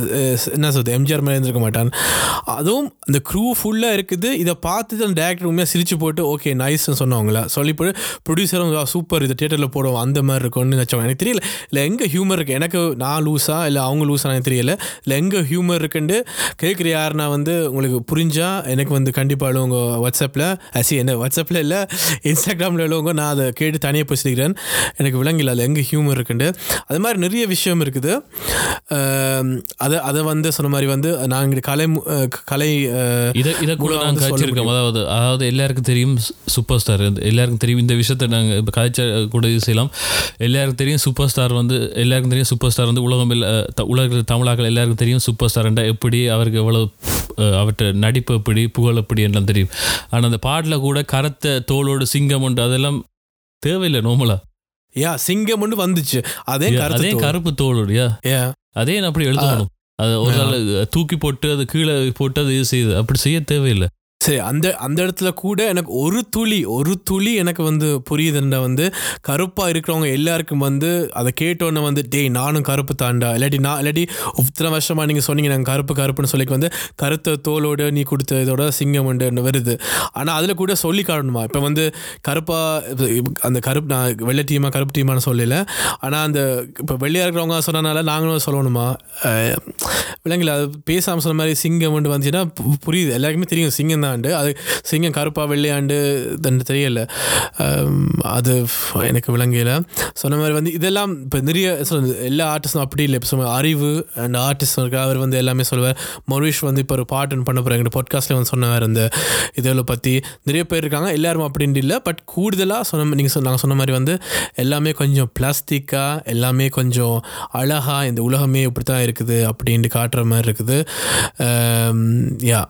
என்ன சொல்றது எம்ஜிஆர் மேலே இருந்திருக்க மாட்டான். அதுவும் அந்த க்ரூ ஃபுல்லாக இருக்குது. இதை பார்த்துட்டு அந்த டேரக்டர் உண்மையாக சிரிச்சு போட்டு ஓகே நைஸ்னு சொன்னவங்கள சொல்லி போட்டு ப்ரொடியூசரும் சூப்பர் இது தேட்டரில் போடுவோம். அந்த மாதிரி இருக்கும்னு நினச்சவன். எனக்கு தெரியல. இல்லை எங்கே ஹியூமர் இருக்குது எனக்கு நான் லூஸா இல்லை அவங்க லூஸாக எனக்கு தெரியல. இல்லை எங்கே ஹியூமர் இருக்குன்னு கேட்குற யாருன்னா வந்து உங்களுக்கு புரிஞ்சால் எனக்கு வந்து கண்டிப்பாக உங்கள் வாட்ஸ்அப்பில் அசி என்ன வாட்ஸ்அப்பில் இல்லை இன்ஸ்டாகிராமில் உள்ளவங்க நான் அதை கேட்டு தனியாக பேசிக்கிறேன். எனக்கு விளங்கல அதில் எங்கே ஹியூமர் இருக்குண்டு அது மாதிரி நிறைய விஷயம் இருக்குது. அதை அதை வந்து சொன்ன மாதிரி வந்து நாங்கள் கலை கலை இதை இதை கூட நாங்கள் வந்து கழிச்சிருக்கோம் அதாவது அதாவது எல்லாருக்கும் தெரியும் சூப்பர் ஸ்டார் எல்லாருக்கும் தெரியும் இந்த விஷயத்தை நாங்கள் இப்போ கதைச்ச கூட இது செய்யலாம். எல்லாருக்கும் தெரியும் சூப்பர் ஸ்டார் வந்து எல்லாருக்கும் தெரியும் சூப்பர் ஸ்டார் வந்து உலகம் இல்ல- உலக தமிழாக்கள் எல்லாருக்கும் தெரியும் சூப்பர் ஸ்டார்ண்டா எப்படி அவருக்கு எவ்வளோ அவர்கிட்ட நடிப்பு எப்படி புகழ் எப்படி எல்லாம் தெரியும். ஆனால் அந்த பாட்டில் கூட கருத்த தோளோடு சிங்கம் உண்டு அதெல்லாம் தேவையில்லை நோமலா யா சிங்கம் ஒன்று வந்துச்சு. அதே அதே கருப்பு தோளோடு யா. அதே அப்படி எழுதணும் அது ஒரு நாள் தூக்கி போட்டு அது கீழே போட்டு அது இது செய்யுது. அப்படி செய்ய தேவையில்லை. சரி அந்த அந்த இடத்துல கூட எனக்கு ஒரு துளி ஒரு துளி எனக்கு வந்து புரியுதுண்டா வந்து கருப்பாக இருக்கிறவங்க எல்லாருக்கும் வந்து அதை கேட்டோன்னே வந்து டேய் நானும் கருப்பு தாண்டா இல்லாட்டி நான் இல்லாட்டி இத்தனை வருஷமாக நீங்கள் சொன்னீங்க நாங்கள் கருப்பு கருப்புன்னு சொல்லி வந்து கருத்த தோலோடு நீ கொடுத்த இதோட சிங்கம் உண்டுன்னு வருது. ஆனால் அதில் கூட சொல்லி காட்டணுமா? இப்போ வந்து கருப்பாக அந்த கருப்பு நான் வெள்ளை டீமாக கருப்பு டீமான்னு சொல்லலை. ஆனால் அந்த இப்போ வெள்ளையாக இருக்கிறவங்க சொன்னனால நாங்களும் சொல்லணுமா? விலங்குல அது பேசாமல் சொன்ன மாதிரி சிங்கம் உண்டு வந்துச்சுன்னா புரியுது. எல்லாருக்குமே தெரியும் சிங்கம் தான். வெள்ளையாண்டு அது சிங்கம் கருப்பா வெள்ளையாண்டு தண்டு தெரியல. அது எனக்கு விளங்கல. சொன்ன மாதிரி வந்து இதெல்லாம் இப்போ நிறைய எல்லா ஆர்டிஸ்டும் அப்படி இல்லை. இப்போ அறிவு அண்ட் ஆர்டிஸ்டும் இருக்கு அவர் வந்து எல்லாமே சொல்லுவார். மொரிஷ் வந்து இப்போ ஒரு பாட்டுன்னு பண்ண போகிறாங்க எங்கள் பாட்காஸ்ட்டில் வந்து சொன்னவர் அந்த இதெல்லாம் பற்றி நிறைய பேர் இருக்காங்க. எல்லாரும் அப்படின்ட்டு இல்லை. பட் கூடுதலாக சொன்ன நீங்கள் சொன்ன நாங்கள் சொன்ன மாதிரி வந்து எல்லாமே கொஞ்சம் பிளாஸ்டிக்காக எல்லாமே கொஞ்சம் அழகாக இந்த உலகமே இப்படி தான் இருக்குது அப்படின்ட்டு காட்டுற மாதிரி இருக்குது. யா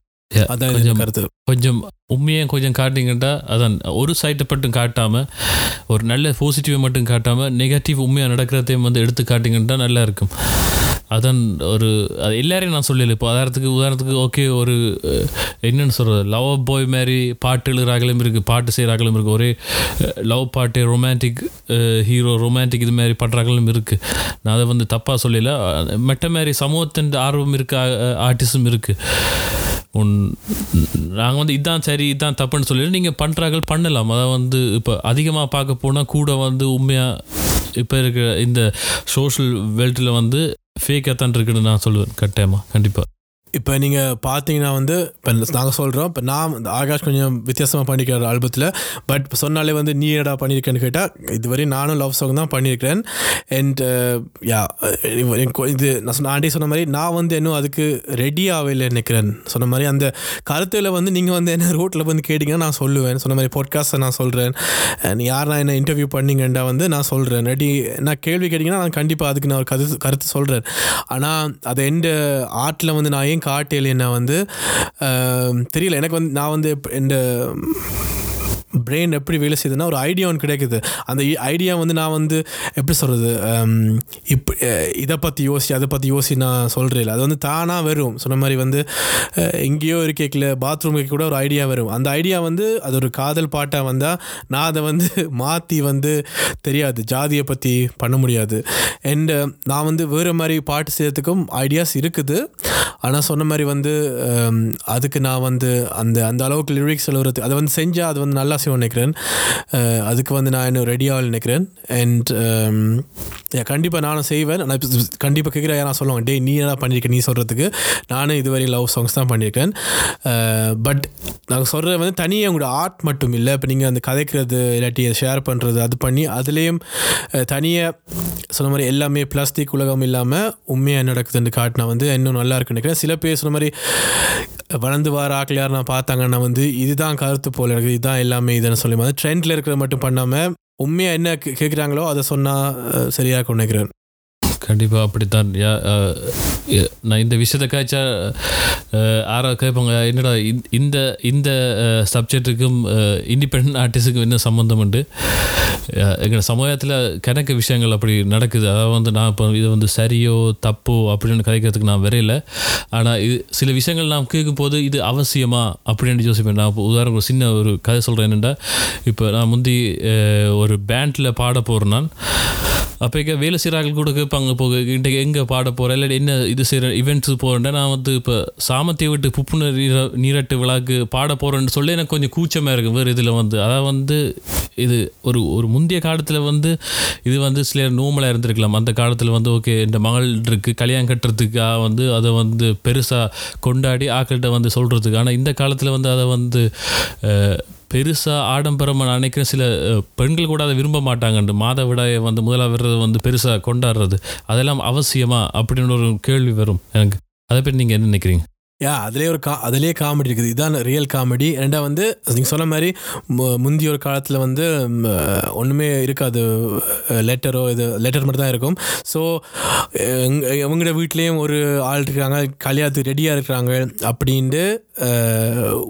அதான் கொஞ்சம் கொஞ்சம் கருத்து. கொஞ்சம் உண்மையை கொஞ்சம் காட்டிங்கட்டா அதான் ஒரு சைட்டை மட்டும் காட்டாமல் ஒரு நல்ல பாசிட்டிவை மட்டும் காட்டாமல் நெகட்டிவ் உண்மையாக நடக்கிறதையும் வந்து எடுத்து காட்டிங்கட்டா நல்லா இருக்கும். அதான் ஒரு அது எல்லாரையும் நான் சொல்லல. இப்போ உதாரணத்துக்கு உதாரணத்துக்கு ஓகே ஒரு என்னன்னு சொல்கிறது லவ் பாய் மாதிரி பாட்டு எழுதுறாங்களும் இருக்குது பாட்டு செய்கிறாங்களும் இருக்குது ஒரே லவ் பாட்டு ரொமான்டிக் ஹீரோ ரொமான்டிக் இது மாதிரி பண்ணுறாங்களும் இருக்குது நான் அதை வந்து தப்பாக சொல்லல. மெட்ட மாதிரி சமூகத்தின் ஆர்வம் இருக்க ஆர்டிஸ்டும் இருக்குது உன் நாங்கள் வந்து இதுதான் சரி இதான் தப்புன்னு சொல்லி நீங்கள் பண்ணுறாங்க பண்ணலாம். அதான் வந்து இப்போ அதிகமாக பார்க்க போனால் கூட வந்து உண்மையாக இப்போ இருக்கிற இந்த சோஷியல் வேர்ல்டில் வந்து ஃபேக்காக தான் இருக்குன்னு நான் சொல்லுவேன். கட்டாயமாக கண்டிப்பாக இப்போ நீங்கள் பார்த்தீங்கன்னா வந்து இப்போ நாங்கள் சொல்கிறோம் இப்போ நான் இந்த ஆகாஷ் கொஞ்சம் வித்தியாசமாக பண்ணிக்கிற ஆல்பத்தில். பட் இப்போ சொன்னாலே வந்து நீ என்னடா பண்ணியிருக்கேன்னு கேட்டால் இதுவரை நானும் லவ் சாங் தான் பண்ணியிருக்கிறேன் அண்ட் uh, யா இது நான் சொன்ன ஆண்டி சொன்ன மாதிரி நான் வந்து இன்னும் அதுக்கு ரெடி ஆகல நினைக்கிறேன். சொன்ன மாதிரி அந்த கருத்தில் வந்து நீங்கள் வந்து என்ன ரோட்டில் வந்து கேட்டிங்கன்னா நான் சொல்லுவேன். சொன்ன மாதிரி பாட்காஸ்ட்டை நான் சொல்கிறேன் அண்ட் யார் நான் என்ன இன்டர்வியூ பண்ணிங்கண்டா வந்து நான் சொல்கிறேன் ரெடி நான் கேள்வி கேட்டிங்கன்னா நான் கண்டிப்பாக அதுக்கு நான் ஒரு கருத்து கருத்து சொல்கிறேன் ஆனால் அது எந்த ஆர்ட்டில் வந்து நான் ஏன் காட்டலைன்னா வந்து தெரியல. எனக்கு வந்து நான் வந்து இந்த பிரெயின் எப்படி வேலை செய்யுதுன்னா ஒரு ஐடியா ஒன்று கிடைக்குது. அந்த ஐடியா வந்து நான் வந்து எப்படி சொல்கிறது இப்போ இதை பற்றி யோசி அதை பற்றி யோசி நான் சொல்கிறேன் அது வந்து தானாக வரும். சொன்ன மாதிரி வந்து எங்கேயோ இருக்கேக்கில் பாத்ரூமுக்கு கூட ஒரு ஐடியா வரும். அந்த ஐடியா வந்து அது ஒரு காதல் பாட்டாக வந்தால் நான் அதை வந்து மாற்றி வந்து தெரியாது. ஜாதியை பற்றி பண்ண முடியாது. அண்டு நான் வந்து வேறு மாதிரி பாட்டு செய்யறதுக்கும் ஐடியாஸ் இருக்குது. ஆனால் சொன்ன மாதிரி வந்து அதுக்கு நான் வந்து அந்த அந்த அளவுக்கு லிரிக்ஸ் எழுதுறது அதை வந்து செஞ்சால் அது வந்து நல்லா செய்வோம் நினைக்கிறேன். அதுக்கு வந்து நான் இன்னும் ரெடியாக நினைக்கிறேன். அண்ட் um, கண்டிப்பாக நானும் செய்வேன். ஆனால் கண்டிப்பாக கேட்குற யாரும் சொல்லுவாங்க டே நீ என்ன பண்ணியிருக்க நீ சொல்கிறதுக்கு நானும் இதுவரை லவ் சாங்ஸ் தான் பண்ணியிருக்கேன் பட் நாங்கள் சொல்கிறது வந்து தனியாக உங்களோட ஆர்ட் மட்டும் இல்லை. இப்போ நீங்கள் அந்த கதைக்கிறது இல்லாட்டி ஷேர் பண்ணுறது அது பண்ணி அதுலேயும் தனியாக சொன்ன மாதிரி எல்லாமே பிளாஸ்டிக் உலகம் இல்லாமல் உண்மையாக என்ன நடக்குதுன்னு காட்டினா வந்து இன்னும் நல்லா இருக்குன்னு நினைக்கிறேன். சில பேர் சொன்ன மாதிரி வளர்ந்து வர ஆக்கள் யார் நான் பார்த்தாங்கன்னா வந்து இதுதான் கருத்து போல் எனக்கு இதுதான் எல்லாமே இதுன்னு சொல்லி மாதிரி ட்ரெண்டில் இருக்கிறத மட்டும் பண்ணாமல் உண்மையாக என்ன கே- கேட்குறாங்களோ அதை சொன்னால் சரியாக நினைக்கிறேன். கண்டிப்பாக அப்படித்தான். யா நான் இந்த விஷயத்தை காய்ச்சா அஹ், கேட்பாங்க என்னடா இந்த- இந்த இந்த சப்ஜெக்ட்டுக்கும் இண்டிபெண்ட் ஆர்டிஸ்ட்டுக்கும் என்ன சம்மந்தம் உண்டு? எங்கள் சமுதாயத்தில் கணக்கு விஷயங்கள் அப்படி நடக்குது. அதாவது வந்து நான் இப்போ இது வந்து சரியோ தப்போ அப்படின்னு கதைக்கிறதுக்கு நான் வரையில. ஆனால் இது சில விஷயங்கள் நான் கேட்கும்போது இது அவசியமா அப்படின்னு யோசிப்பேன். நான் இப்போ உதாரணம் ஒரு சின்ன ஒரு கதை சொல்கிறேன் என்னென்னா இப்போ நான் முந்தி ஒரு பேண்டில் பாட போகிறேன் நான். அப்போ இங்கே வேலை செய்கிறார்கள் கூட கேட்பாங்க இப்போ இன்றைக்கு எங்கே பாட போகிறேன் இல்லை என்ன இது செய்கிற இவெண்ட்ஸுக்கு போகிறேன்டா நான் வந்து இப்போ சாமத்திய விட்டு புப்புணர் நீர நீரட்டு விழாக்கு பாட போகிறேன்னு சொல்லி எனக்கு கொஞ்சம் கூச்சமாக இருக்குது வேறு இதில் வந்து. அதான் வந்து இது ஒரு ஒரு முந்தைய காலத்தில் வந்து இது வந்து சில நோமலாக இருந்திருக்கலாம். அந்த காலத்தில் வந்து ஓகே இந்த மகள் இருக்குது கல்யாணம் கட்டுறதுக்காக வந்து அதை வந்து பெருசாக கொண்டாடி ஆக்கள்கிட்ட வந்து சொல்கிறதுக்கு ஆனால் இந்த காலத்தில் வந்து அதை வந்து பெருசாக ஆடம்பரமாக நான் நினைக்கிறேன் சில பெண்கள் கூட அதை விரும்ப மாட்டாங்கண்டு மாதவிடாயை வந்து முதலாக வர்றது வந்து பெருசாக கொண்டாடுறது அதெல்லாம் அவசியமா அப்படின்னு ஒரு கேள்வி வரும் எனக்கு. அதை பற்றி நீங்கள் என்ன நினைக்கிறீங்க? யா அதிலே ஒரு கா அதிலே காமெடி இருக்குது. இதுதான் ரியல் காமெடி ரெண்டாக வந்து நீங்கள் சொன்ன மாதிரி மு- முந்தைய ஒரு காலத்தில் வந்து ஒன்றுமே இருக்காது லெட்டரோ இது லெட்டர் மட்டும் தான் இருக்கும். ஸோ இவங்களோட வீட்லேயும் ஒரு ஆள் இருக்காங்க கல்யாணத்துக்கு ரெடியாக இருக்கிறாங்க அப்படின்ட்டு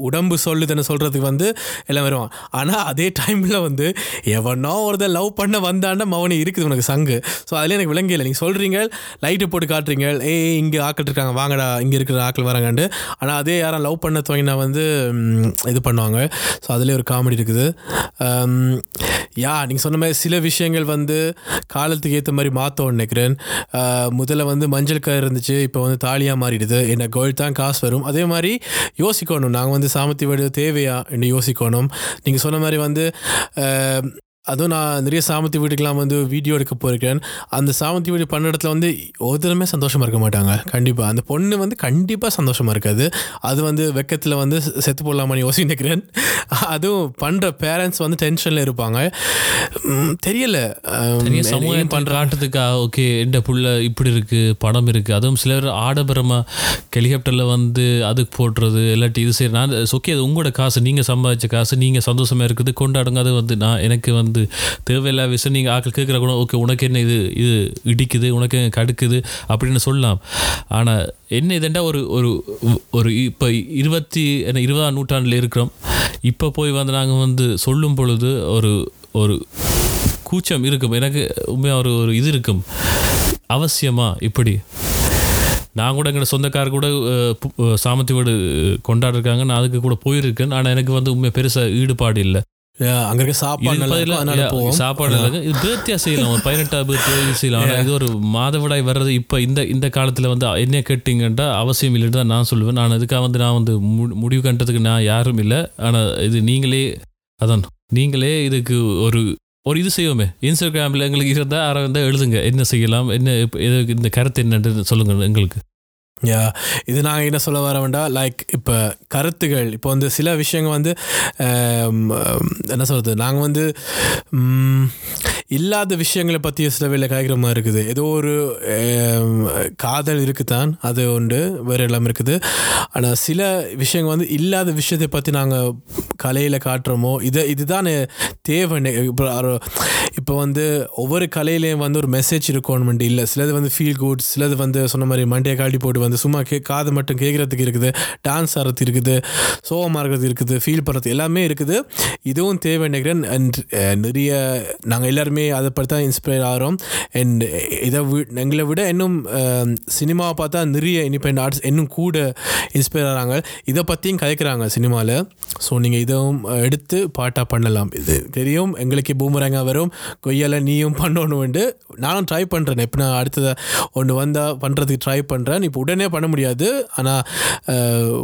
உடம்பு சொல்லுதுன்னு சொல்கிறதுக்கு வந்து எல்லாம் வருவான். ஆனால் அதே டைமில் வந்து எவனோ ஒருத்தர் லவ் பண்ண வந்தான்னா மவனி இருக்குது உனக்கு சங்கு. ஸோ அதில் எனக்கு விளங்கல நீங்கள் சொல்கிறீங்க லைட்டு போட்டு காட்டுறீங்க ஏய் இங்கே ஆக்கள் இருக்காங்க வாங்கடா இங்கே இருக்கிற ஆக்கள் வராங்கண்டு ஆனால் அதே யாரும் லவ் பண்ண துவங்கினா வந்து இது பண்ணுவாங்க. ஸோ அதிலே ஒரு காமெடி இருக்குது. யா நீங்கள் சொன்ன மாதிரி சில விஷயங்கள் வந்து காலத்துக்கு ஏற்ற மாதிரி மாற்றோன்னு நினைக்கிறேன். முதல்ல வந்து மஞ்சள் கயிறு இருந்துச்சு இப்போ வந்து தாலியாக மாறிடுது. என்ன கோயில் தான் காசு வரும். அதே மாதிரி யோசிக்கணும். நாங்கள் வந்து சாமத்தி வீடு தேவையா? என்று யோசிக்கணும். நீங்கள் சொன்ன மாதிரி வந்து அதுவும் நான் நிறைய சாமத்தி வீட்டுக்கெலாம் வந்து வீடியோ எடுக்க போயிருக்கேன் அந்த சாமத்தி வீடு பண்ண இடத்துல வந்து ஒருத்தருமே சந்தோஷமாக இருக்க மாட்டாங்க. கண்டிப்பாக அந்த பொண்ணு வந்து கண்டிப்பாக சந்தோஷமாக இருக்காது. அது வந்து வெக்கத்தில் வந்து செத்து போடலாமான்னு யோசிக்கிறேன் அதுவும் பண்ணுற பேரண்ட்ஸ் வந்து டென்ஷனில் இருப்பாங்க. தெரியல. சமூகம் பண்ணுற ஆட்டத்துக்கா? ஓகே எந்த புள்ள இப்படி இருக்குது படம் இருக்குது அதுவும் சிலர் ஆடம்பரமாக ஹெலிகாப்டரில் வந்து அதுக்கு போடுறது இல்லாட்டி இது சரி நான் ஓகே அது உங்களோட காசு நீங்கள் சம்பாதிச்ச காசு நீங்கள் சந்தோஷமாக இருக்குது கொண்டாடுங்க. அது வந்து நான் எனக்கு வந்து வந்து தேவையில்லாத விஷயம் நீங்கள் ஆக்கள் கேட்குற கூட ஓகே உனக்கு என்ன இது? இது இடிக்குது உனக்கு என்ன கடுக்குது? அப்படின்னு சொல்லலாம். ஆனால் என்ன இதுண்டா ஒரு ஒரு ஒரு இப்போ இருபத்தி என்ன இருபதாம் நூற்றாண்டில் இருக்கிறோம். இப்போ போய் வந்து நாங்கள் வந்து சொல்லும் பொழுது ஒரு ஒரு கூச்சம் இருக்கும். எனக்கு உண்மையாக ஒரு ஒரு இது இருக்கும். அவசியமாக இப்படி? நான் கூட எங்கள் சொந்தக்கார கூட சாமத்தி வீடு கொண்டாடிருக்காங்க. நான் அதுக்கு கூட போயிருக்கேன். ஆனால் எனக்கு வந்து உண்மையாக பெருசாக ஈடுபாடு இல்லை. அங்கே சாப்பாடு இதுக்கு நல்லா பதிலா- இருக்கும், அதனால yeah, போவோம் சாப்பாடு. இது பேர்த்தியா செய்யலாம் ஒரு பதினெட்டாவது செய்யலாம் ஆனால் இது ஒரு மாதவிடாய் வர்றது இப்போ இந்த இந்த காலத்தில் வந்து என்ன கேட்டிங்கன்றா அவசியம் இல்லைன்னு தான் நான் சொல்லுவேன். நான் அதுக்காக வந்து நான் வந்து முடிவு கண்டதுக்கு நான் யாரும் இல்லை. ஆனால் இது நீங்களே அதான் நீங்களே இதுக்கு ஒரு ஒரு இது செய்வோமே. இன்ஸ்டாகிராமில் எங்களுக்கு இருந்தால் யாரை வந்தால் எழுதுங்க. என்ன செய்யலாம்? என்ன இந்த கருத்து என்னன்னு சொல்லுங்க எங்களுக்கு. இது நாங்கள் என்ன சொல்ல வர வேண்டாம் லைக் இப்போ கருத்துகள் இப்போ வந்து சில விஷயங்கள் வந்து um, um, என்ன சொல்கிறது நாங்கள் வந்து இல்லாத விஷயங்களை பற்றி சில வேலை காய்க்கிற மாதிரி இருக்குது. ஏதோ ஒரு um, காதல் இருக்குதான் அது உண்டு வேறு எல்லாம் இருக்குது. ஆனால் சில விஷயங்கள் வந்து இல்லாத விஷயத்தை பற்றி நாங்கள் கலையில் காட்டுறோமோ இதை இதுதான் தேவை இப்போ இப்போ வந்து ஒவ்வொரு கலையிலையும் வந்து ஒரு மெசேஜ் இருக்கணும் இல்லை. சிலது வந்து ஃபீல் குட் சிலது வந்து சொன்ன மாதிரி மண்டையை காட்டி போட்டு வந்து சும்மா கே காது மட்டும் கேட்குறதுக்கு இருக்குது டான்ஸ் ஆடுறது இருக்குது சோகமாக இருக்கிறது இருக்குது ஃபீல் பண்ணுறது எல்லாமே இருக்குது. இதுவும் தேவை நினைக்கிறேன். அண்ட் நிறைய நாங்கள் எல்லாருமே அதை பற்றி தான் இன்ஸ்பயர் ஆகிறோம். அண்ட் இதை வி எங்களை விட இன்னும் சினிமாவை பார்த்தா நிறைய இண்டிபெண்ட் ஆர்ட்ஸ் இன்னும் கூட இன்ஸ்பயர் ஆகிறாங்க. இதை பற்றியும் கதைக்கிறாங்க சினிமாவில் ஸோ நீங்கள் இதுவும் எடுத்து பாட்டாக பண்ணலாம். இது தெரியும். எங்களுக்கு பூமரங்காக வரும். கொய்யால நீயும் பண்ணணும்னு நானும் ட்ரை பண்ணுறேன் இப்போ நான் அடுத்ததை ஒன்று வந்தால் பண்ணுறதுக்கு ட்ரை பண்ணுறேன் இப்போ உடனே பண்ண முடியாது. ஆனால்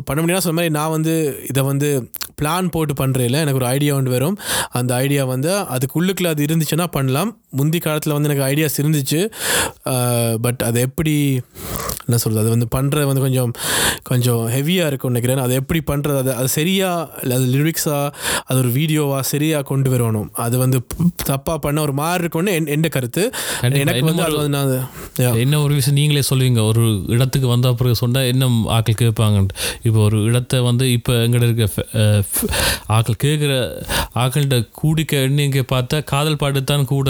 பண்ண முடியாது சொன்ன மாதிரி நான் வந்து இதை வந்து பிளான் போட்டு பண்ணுறேன் எனக்கு ஒரு ஐடியா ஒன்று வரும். அந்த ஐடியா வந்து அதுக்குள்ளுக்குள்ள அது இருந்துச்சுன்னா பண்ணலாம். முந்தி காலத்தில் வந்து எனக்கு ஐடியாஸ் இருந்துச்சு. பட் அதை எப்படி என்ன சொல்கிறது அது வந்து பண்ணுறது வந்து கொஞ்சம் கொஞ்சம் ஹெவியாக இருக்கும்னு நினைக்கிறேன். அதை எப்படி பண்ணுறது அது அது சரியாக இல்லை அது லிரிக்ஸாக அது ஒரு வீடியோவாக சரியாக கொண்டு வரணும். அது வந்து தப்பாக பண்ண ஒரு மாதிரி இருக்கும்னு என் என் கருத்து. எனக்கு வந்து அது வந்து நான். என்ன ஒரு விஷயம் நீங்களே சொல்லுவீங்க ஒரு இடத்துக்கு வந்த பிறகு சொன்னால் என்ன ஆக்கள் கேட்பாங்க இப்போ ஒரு இடத்த வந்து இப்போ எங்கிட்ட இருக்க ஆக்கள் கேட்குற ஆக்கள்கிட்ட கூடிக்க எண்ணிக்கை பார்த்தா காதல் பாட்டு தான் கூட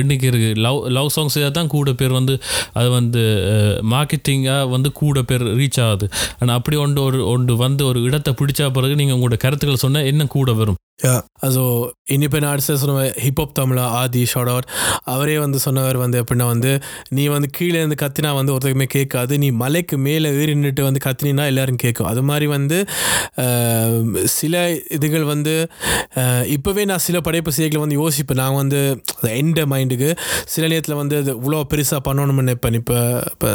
எண்ணிக்கை இருக்குது லவ் லவ் சாங்ஸ் தான் கூட பேர் வந்து அது வந்து மார்க்கெட்டிங்காக வந்து கூட பேர் ரீச் ஆகுது. ஆனால் அப்படி ஒன்று ஒரு ஒன்று வந்து ஒரு இடத்தை பிடிச்சா பிறகு நீங்கள் உங்களோட கருத்துக்கள் சொன்னால் என்ன கூட வரும். யா also இண்டிபெண்ட் ஆர்ட்ஸை சொன்ன ஹிப்ஹாப் தமிழா ஆதி ஷார்ட் அவுட் அவரே வந்து சொன்னவர் வந்து எப்படின்னா வந்து நீ வந்து கீழே இருந்து கத்தினா வந்து ஒருத்தருக்குமே கேட்காது. நீ மலைக்கு மேலே ஏறி நின்றுட்டு வந்து கத்தினா எல்லாரும் கேட்கும். அது மாதிரி வந்து சில இதுகள் வந்து இப்போவே நான் சில படைப்பு செய்திகளை வந்து யோசிப்பேன். நான் வந்து எந்த மைண்டுக்கு சில நேரத்தில் வந்து அது இவ்வளோ பெருசாக பண்ணணும்னு நினைப்பேன். இப்போ இப்போ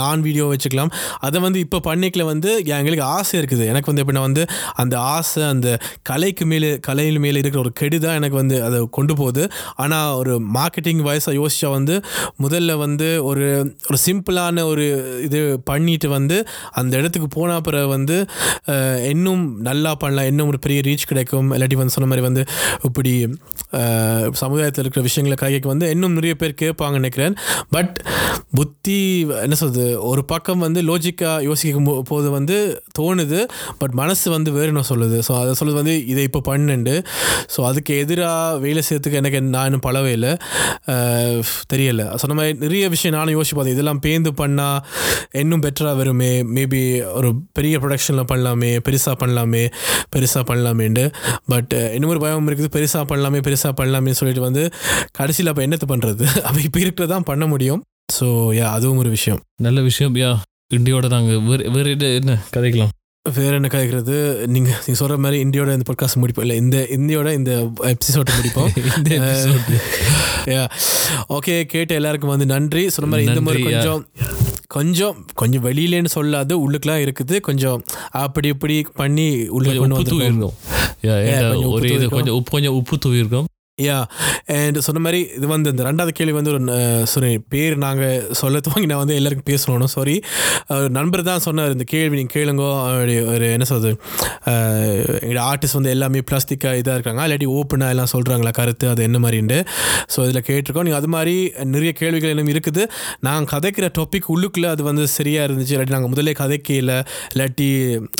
நான் வீடியோ வச்சுக்கலாம். அதை வந்து இப்போ பண்ணிக்கல வந்து எங்களுக்கு ஆசை இருக்குது. எனக்கு வந்து எப்படின்னா வந்து அந்த ஆசை அந்த கலைக்கு மேலே கலையில் மேலே இருக்கிற ஒரு கெடு தான் எனக்கு வந்து அதை கொண்டு போகுது. ஆனால் ஒரு மார்க்கெட்டிங் வயசாக யோசிச்சா வந்து முதல்ல வந்து ஒரு ஒரு சிம்பிளான ஒரு இது பண்ணிட்டு வந்து அந்த இடத்துக்கு போன பிறகு வந்து இன்னும் நல்லா பண்ணலாம். இன்னும் ஒரு பெரிய ரீச் கிடைக்கும். இல்லாட்டி வந்து சொன்ன மாதிரி வந்து இப்படி சமுதாயத்தில் இருக்கிற விஷயங்களை கைக்கு வந்து இன்னும் நிறைய பேர் கேட்பாங்க நினைக்கிறேன். பட் புத்தி என்ன சொல்றது? ஒரு பக்கம் வந்து லோஜிக்காக யோசிக்கும் போது வந்து தோணுது. பட் மனசு வந்து வேறு என்ன சொல்லுது? ஸோ அதை சொல்லுது வந்து இதை இப்போ பண்ணுண்டு. ஸோ அதுக்கு எதிராக வேலை செய்யறதுக்கு எனக்கு நான் இன்னும் பழவே இல்லை. தெரியலை. சொன்ன மாதிரி நிறைய விஷயம் நானும் யோசிச்சு பார்த்தேன். இதெல்லாம் பேந்து பண்ணால் இன்னும் பெட்டராக வருமே? மேபி ஒரு பெரிய ப்ரொடக்ஷனில் பண்ணலாமே? பெருசாக பண்ணலாமே? பெருசாக பண்ணலாமேண்டு. பட் இன்னும் ஒரு பயம் இருக்குது. பெருசாக பண்ணலாமே? பெருசாக பண்ணலாமே சொல்லிட்டு வந்து கடைசி கடைசியில் அப்போ என்னத்தை பண்ணுறது <laughs> அப்போ இப்போ இருக்கிறதான் பண்ண முடியும். ஸோ யா அதுவும் ஒரு விஷயம். நல்ல விஷயம் யா. இண்டியோட நாங்கள் வேறு வேறு என்ன? கதைக்கலாம். வேற என்ன கேட்குறது நீங்கள் நீங்கள் சொல்கிற மாதிரி இந்தியோட இந்த பாட்காஸ்ட் முடிப்போம். இல்லை இந்த இந்தியோட இந்த எபிசோட முடிப்போம். <laughs> <laughs> ஓகே கேட்ட எல்லாருக்கும் வந்து நன்றி. சொன்ன மாதிரி இந்த மாதிரி. கொஞ்சம் கொஞ்சம் கொஞ்சம் வெளியிலேன்னு சொல்லாது. உள்ளுக்குலாம் இருக்குது. கொஞ்சம் அப்படி இப்படி பண்ணி உள்ள கொண்டு வந்து கொஞ்சம் ஒரு உப்பு இது கொஞ்சம் உப்பு கொஞ்சம் உப்பு தூவி இருக்கும் யா அண்ட் சொன்ன மாதிரி இது வந்து இந்த ரெண்டாவது கேள்வி வந்து ஒரு சொன்ன பேர் நாங்கள் சொல்ல துவங்கி நான் வந்து எல்லாருக்கும் பேசணும் சாரி நண்பர் தான் சொன்னார் இந்த கேள்வி நீங்கள் கேளுங்க. ஒரு என்ன சொல்கிறது எங்களோட ஆர்டிஸ்ட் வந்து எல்லாமே பிளாஸ்டிக்காக இதாக இருக்காங்க. இல்லாட்டி ஓப்பனாக எல்லாம் சொல்கிறாங்களா கருத்து அது என்ன மாதிரின்ட்டு. ஸோ இதில் கேட்டிருக்கோம். நீங்கள் அது மாதிரி நிறைய கேள்விகள் இன்னும் இருக்குது. நாங்கள் கதைக்கிற டாபிக் உள்ளுக்குள்ளே அது வந்து சரியாக இருந்துச்சு. இல்லாட்டி நாங்கள் முதல்ல கதைக்கையில் இல்லாட்டி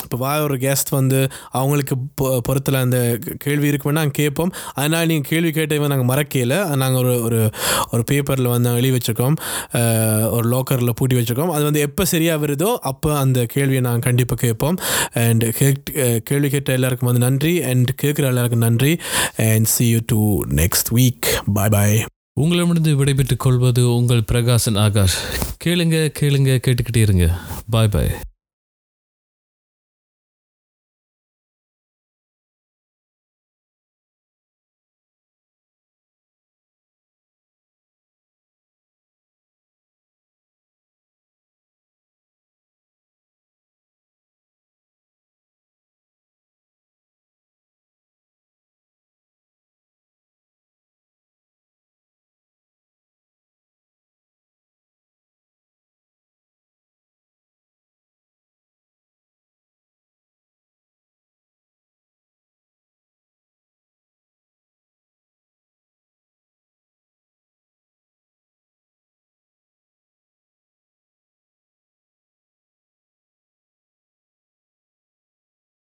இப்போ வா ஒரு கெஸ்ட் வந்து அவங்களுக்கு பொ- பொறுத்தல அந்த கேள்வி இருக்குமென்னா நாங்கள் கேட்போம். அதனால் நீங்கள் கேள்வி கேட்டவங்க நாங்கள் மறக்கையில் நாங்கள் ஒரு ஒரு ஒரு பேப்பரில் வந்து நாங்கள் எழுதி வச்சுருக்கோம். ஒரு லாக்கரில் பூட்டி வச்சுருக்கோம். அது வந்து எப்போ சரியாக வருதோ அப்போ அந்த கேள்வியை நாங்கள் கண்டிப்பாக கேட்போம். அண்ட் கேட் கேள்வி கேட்ட எல்லாருக்கும் வந்து நன்றி. அண்ட் கேட்குற எல்லாருக்கும் நன்றி. And see you to next week bye bye உங்களிடமிருந்து விடைபெற்றுக் கொள்வது உங்கள் பிரகாசன் ஆகாஷ். கேளுங்க கேளுங்க கேட்டுக்கிட்டே இருங்க. பாய் பாய்